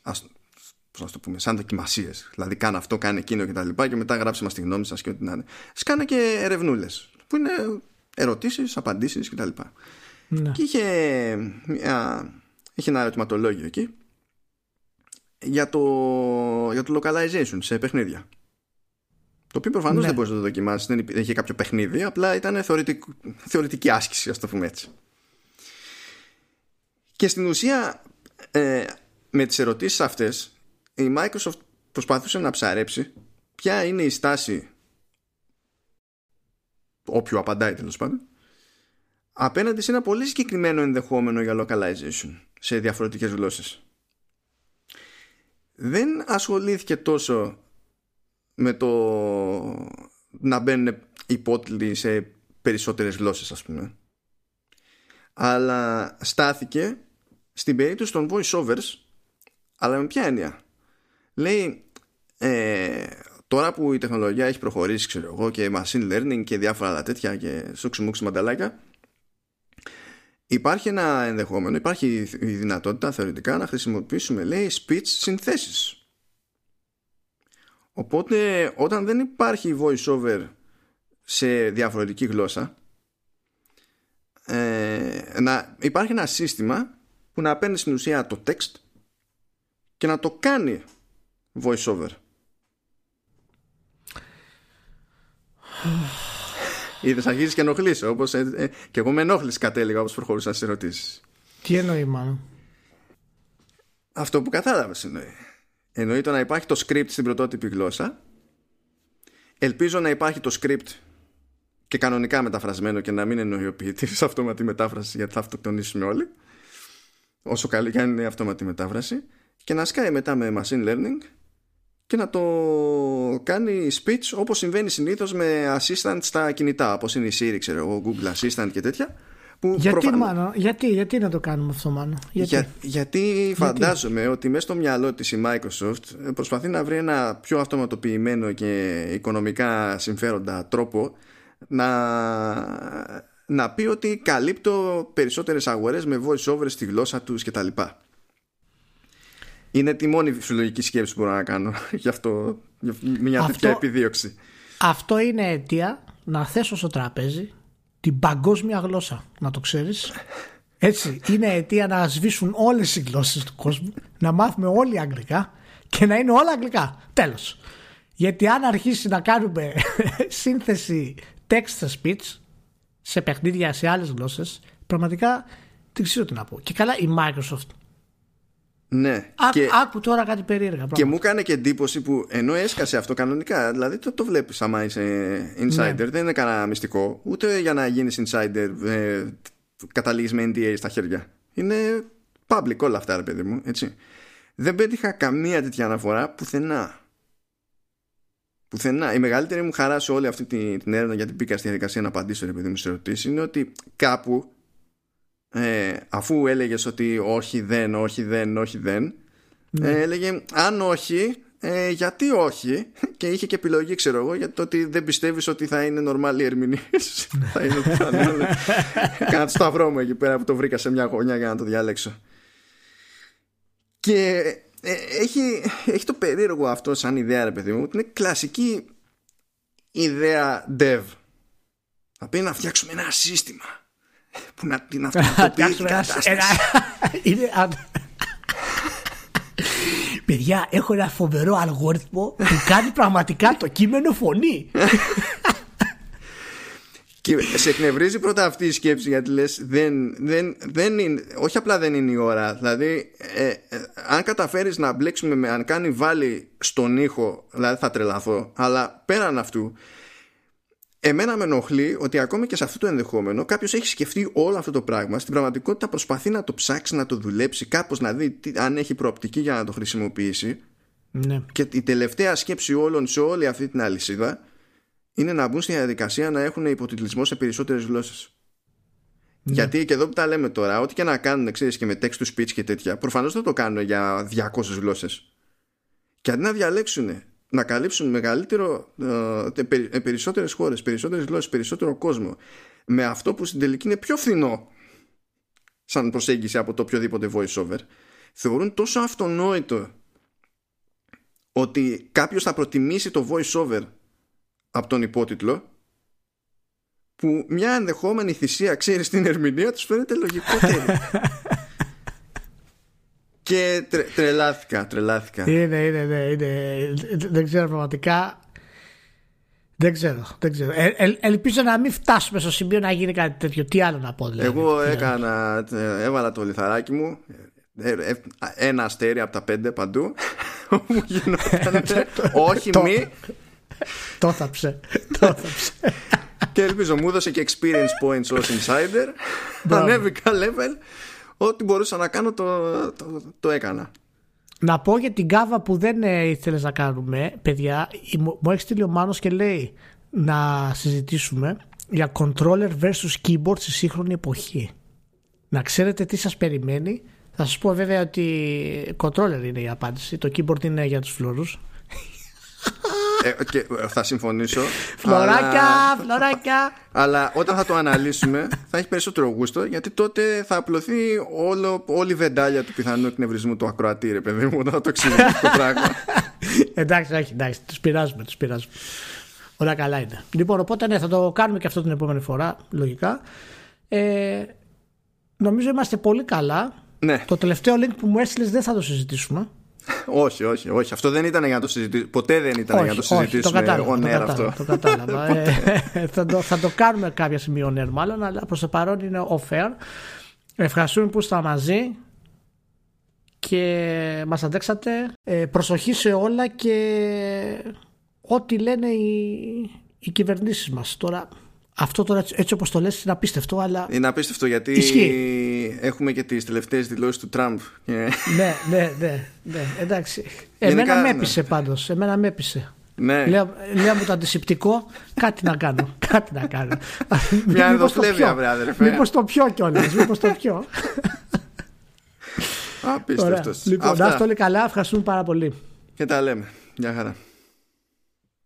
ας, πώς να το πούμε, σαν δοκιμασίες. Δηλαδή, κάνε αυτό, κάνε εκείνο και τα λοιπά και μετά γράψτε μας τη γνώμη σας και ό,τι να είναι. Σκάνε και ερευνούλες που είναι ερωτήσεις, απαντήσεις κτλ. Ναι. Και είχε, μια, είχε ένα ερωτηματολόγιο εκεί για το, για το localization σε παιχνίδια. Το οποίο προφανώς ναι. δεν μπορείς να το δοκιμάσεις, δεν είχε κάποιο παιχνίδι, απλά ήταν θεωρητική άσκηση, ας το πούμε έτσι. Και στην ουσία, ε, με τις ερωτήσεις αυτές η Microsoft προσπαθούσε να ψαρέψει ποια είναι η στάση όποιου απαντάει τέλος πάντων απέναντι σε ένα πολύ συγκεκριμένο ενδεχόμενο για localization σε διαφορετικές γλώσσες δεν ασχολήθηκε τόσο με το να μπαίνουν υπότιτλοι σε περισσότερες γλώσσες ας πούμε αλλά στάθηκε στην περίπτωση των voiceovers αλλά με ποια έννοια; Λέει, ε, τώρα που η τεχνολογία έχει προχωρήσει, ξέρω εγώ, και machine learning και διάφορα άλλα τέτοια και σούξι μανταλάκια, υπάρχει ένα ενδεχόμενο, υπάρχει η δυνατότητα θεωρητικά να χρησιμοποιήσουμε, λέει, speech συνθέσεις. Οπότε, όταν δεν υπάρχει voice-over σε διαφορετική γλώσσα, ε, να υπάρχει ένα σύστημα που να παίρνει στην ουσία το text και να το κάνει voice over. *sighs* Είδες αρχίζεις και ενοχλείς όπως ε, ε, και εγώ με ενόχληση κατέληγα όπως προχωρούσα στις ερωτήσεις. Τι εννοεί μάλλον; Αυτό που κατάλαβες εννοεί. Εννοεί το να υπάρχει το script στην πρωτότυπη γλώσσα. Ελπίζω να υπάρχει το script και κανονικά μεταφρασμένο και να μην εννοεί ο ποιητής αυτόματη μετάφραση γιατί θα αυτοκτονήσουμε όλοι. Όσο καλή και αν είναι η αυτόματη μετάφραση και να σκάει μετά με machine learning και να το κάνει speech όπως συμβαίνει συνήθως με assistant στα κινητά όπως είναι η Siri, ξέρω εγώ, Google Assistant και τέτοια που γιατί, προφανώς... γιατί, γιατί να το κάνουμε αυτό μάλλον γιατί, Για, γιατί φαντάζομαι ότι μέσα στο μυαλό της η Microsoft προσπαθεί να βρει ένα πιο αυτοματοποιημένο και οικονομικά συμφέροντα τρόπο να, να πει ότι καλύπτω περισσότερες αγορές με voice over στη γλώσσα τους κτλ. Είναι τη μόνη φυσιολογική σκέψη που μπορώ να κάνω *laughs* για αυτό, για μια αυτό, τέτοια επιδίωξη. Αυτό είναι αιτία να θέσω στο τραπέζι την παγκόσμια γλώσσα, να το ξέρεις. Έτσι, είναι αιτία να σβήσουν όλες οι γλώσσες του κόσμου, να μάθουμε όλοι αγγλικά και να είναι όλα αγγλικά. Τέλος. Γιατί αν αρχίσει να κάνουμε *laughs* σύνθεση text speech σε παιχνίδια σε άλλες γλώσσες, πραγματικά δεν ξέρω τι να πω. Και καλά η Microsoft ναι. Ά, και, άκου τώρα κάτι περίεργα. Πράγμα. Και μου έκανε και εντύπωση που ενώ έσκασε αυτό κανονικά, δηλαδή το, το βλέπεις άμα είσαι insider, ναι. δεν είναι κανένα μυστικό. Ούτε για να γίνεις insider ε, καταλήγεις με NDA στα χέρια. Είναι public όλα αυτά, ρε παιδί μου. Έτσι. Δεν πέτυχα καμία τέτοια αναφορά πουθενά. Πουθενά. Η μεγαλύτερη μου χαρά σε όλη αυτή την, την έρευνα γιατί μπήκα στη διαδικασία να απαντήσω, ρε παιδί μου, σε ερωτήσεις είναι ότι κάπου ε, αφού έλεγες ότι όχι δεν, όχι δεν, όχι δεν ναι. ε, έλεγε αν όχι ε, γιατί όχι; Και είχε και επιλογή ξέρω εγώ για το ότι δεν πιστεύεις ότι θα είναι νορμάλη ερμηνείες θα είναι Κάνα το σταυρό μου εκεί πέρα που το βρήκα σε μια γωνιά για να το διαλέξω. Και ε, έχει, έχει το περίεργο αυτό σαν ιδέα ρε παιδί μου ότι είναι κλασική ιδέα dev. Θα πει να φτιάξουμε ένα σύστημα που να την αυτοματοποιήσει *laughs* Είναι Παιδιά, έχω ένα φοβερό αλγόριθμο που κάνει πραγματικά το κείμενο φωνή. Και σε εκνευρίζει πρώτα αυτή η σκέψη γιατί λες δεν, δεν, δεν είναι, όχι απλά δεν είναι η ώρα δηλαδή ε, ε, αν καταφέρεις να μπλέξουμε με αν κάνει βάλει στον ήχο δηλαδή θα τρελαθώ αλλά πέραν αυτού Εμένα με ενοχλεί ότι ακόμη και σε αυτό το ενδεχόμενο κάποιος έχει σκεφτεί όλο αυτό το πράγμα. Στην πραγματικότητα προσπαθεί να το ψάξει, να το δουλέψει, κάπως να δει τι, αν έχει προοπτική για να το χρησιμοποιήσει. Ναι. Και η τελευταία σκέψη όλων σε όλη αυτή την αλυσίδα είναι να μπουν στη διαδικασία να έχουν υποτιτλισμό σε περισσότερες γλώσσες. Ναι. Γιατί και εδώ που τα λέμε τώρα, ό,τι και να κάνουν, ξέρεις και με text to speech και τέτοια, προφανώς δεν το κάνουν για 200 γλώσσες. Και αντί να διαλέξουν να καλύψουν μεγαλύτερο, ε, ε, περισσότερες χώρες, περισσότερες γλώσσες, περισσότερο κόσμο. Με αυτό που στην τελική είναι πιο φθηνό σαν προσέγγιση από το οποιοδήποτε voice over θεωρούν τόσο αυτονόητο ότι κάποιος θα προτιμήσει το voice over από τον υπότιτλο που μια ενδεχόμενη θυσία ξέρεις στην ερμηνεία τους φαίνεται λογικότερη *laughs* Και τρε, τρελάθηκα, τρελάθηκα. Είναι, είναι, είναι, είναι. Δεν ξέρω πραγματικά. Δεν ξέρω. Δεν ξέρω. Ε, ε, ελπίζω να μην φτάσουμε στο σημείο να γίνει κάτι τέτοιο. Τι άλλο να πω, δηλαδή. Εγώ έκανα, έβαλα το λιθαράκι μου. Ε, ε, ένα αστέρι από τα πέντε παντού. *laughs* Μου γινόταν. *laughs* Όχι μη. Το θάψε. Το θάψε. Και ελπίζω μου έδωσε και experience points ως insider. Ανέβηκα level ό,τι μπορούσα να κάνω το, το, το έκανα. Να πω για την κάβα που δεν ε, ήθελες να κάνουμε, παιδιά, μου έχει στείλει ο Μάνος και λέει να συζητήσουμε για controller versus keyboard στη σύγχρονη εποχή. Να ξέρετε τι σας περιμένει. Θα σας πω βέβαια ότι controller είναι η απάντηση. Το keyboard είναι για τους φλόρους. *laughs* Ε, και θα συμφωνήσω. Φλωράκια, αλλά... φλωράκια. Αλλά όταν θα το αναλύσουμε θα έχει περισσότερο γούστο γιατί τότε θα απλωθεί όλο, όλη η βεντάλια του πιθανού εκνευρισμού του ακροατή, ρε παιδί μου, όταν θα το εξηγήσει το πράγμα. *laughs* εντάξει, όχι, εντάξει, τους πειράζουμε, τους πειράζουμε. Όλα καλά είναι. Λοιπόν, οπότε ναι, θα το κάνουμε και αυτό την επόμενη φορά, λογικά. Ε, νομίζω είμαστε πολύ καλά. Ναι. Το τελευταίο link που μου έστειλες δεν θα το συζητήσουμε όχι, όχι, όχι. Αυτό δεν ήταν για να το συζητήσουμε. Ποτέ δεν ήταν για να το συζητήσουμε. το κατάλαβα, το κατάλαβα, αυτό. Το κατάλαβα. *laughs* ε, θα, το, θα το κάνουμε κάποια στιγμή on air μάλλον, αλλά προς το παρόν είναι off air. Ευχαριστούμε που ήσασταν μαζί και μας αντέξατε. Ε, προσοχή σε όλα και ό,τι λένε οι, οι κυβερνήσεις μας. Τώρα αυτό τώρα έτσι όπως το λες είναι απίστευτο αλλά Είναι απίστευτο γιατί ισχύει. έχουμε και τις τελευταίες δηλώσεις του Τραμπ ναι, ναι, ναι, ναι, εντάξει. Εμένα με έπεισε πάντως, εμένα με έπεισε. Ναι. Λέω, λέω μου το αντισηπτικό κάτι να κάνω, *laughs* κάτι να κάνω. Μια ενδοσλέβεια βρε αδερφέ. Μήπως το πιω κιόλας, μήπως το πιω. Απίστευτος. Λοιπόν, να είστε όλοι καλά, ευχαριστούμε πάρα πολύ. Και τα λέμε, γεια χαρά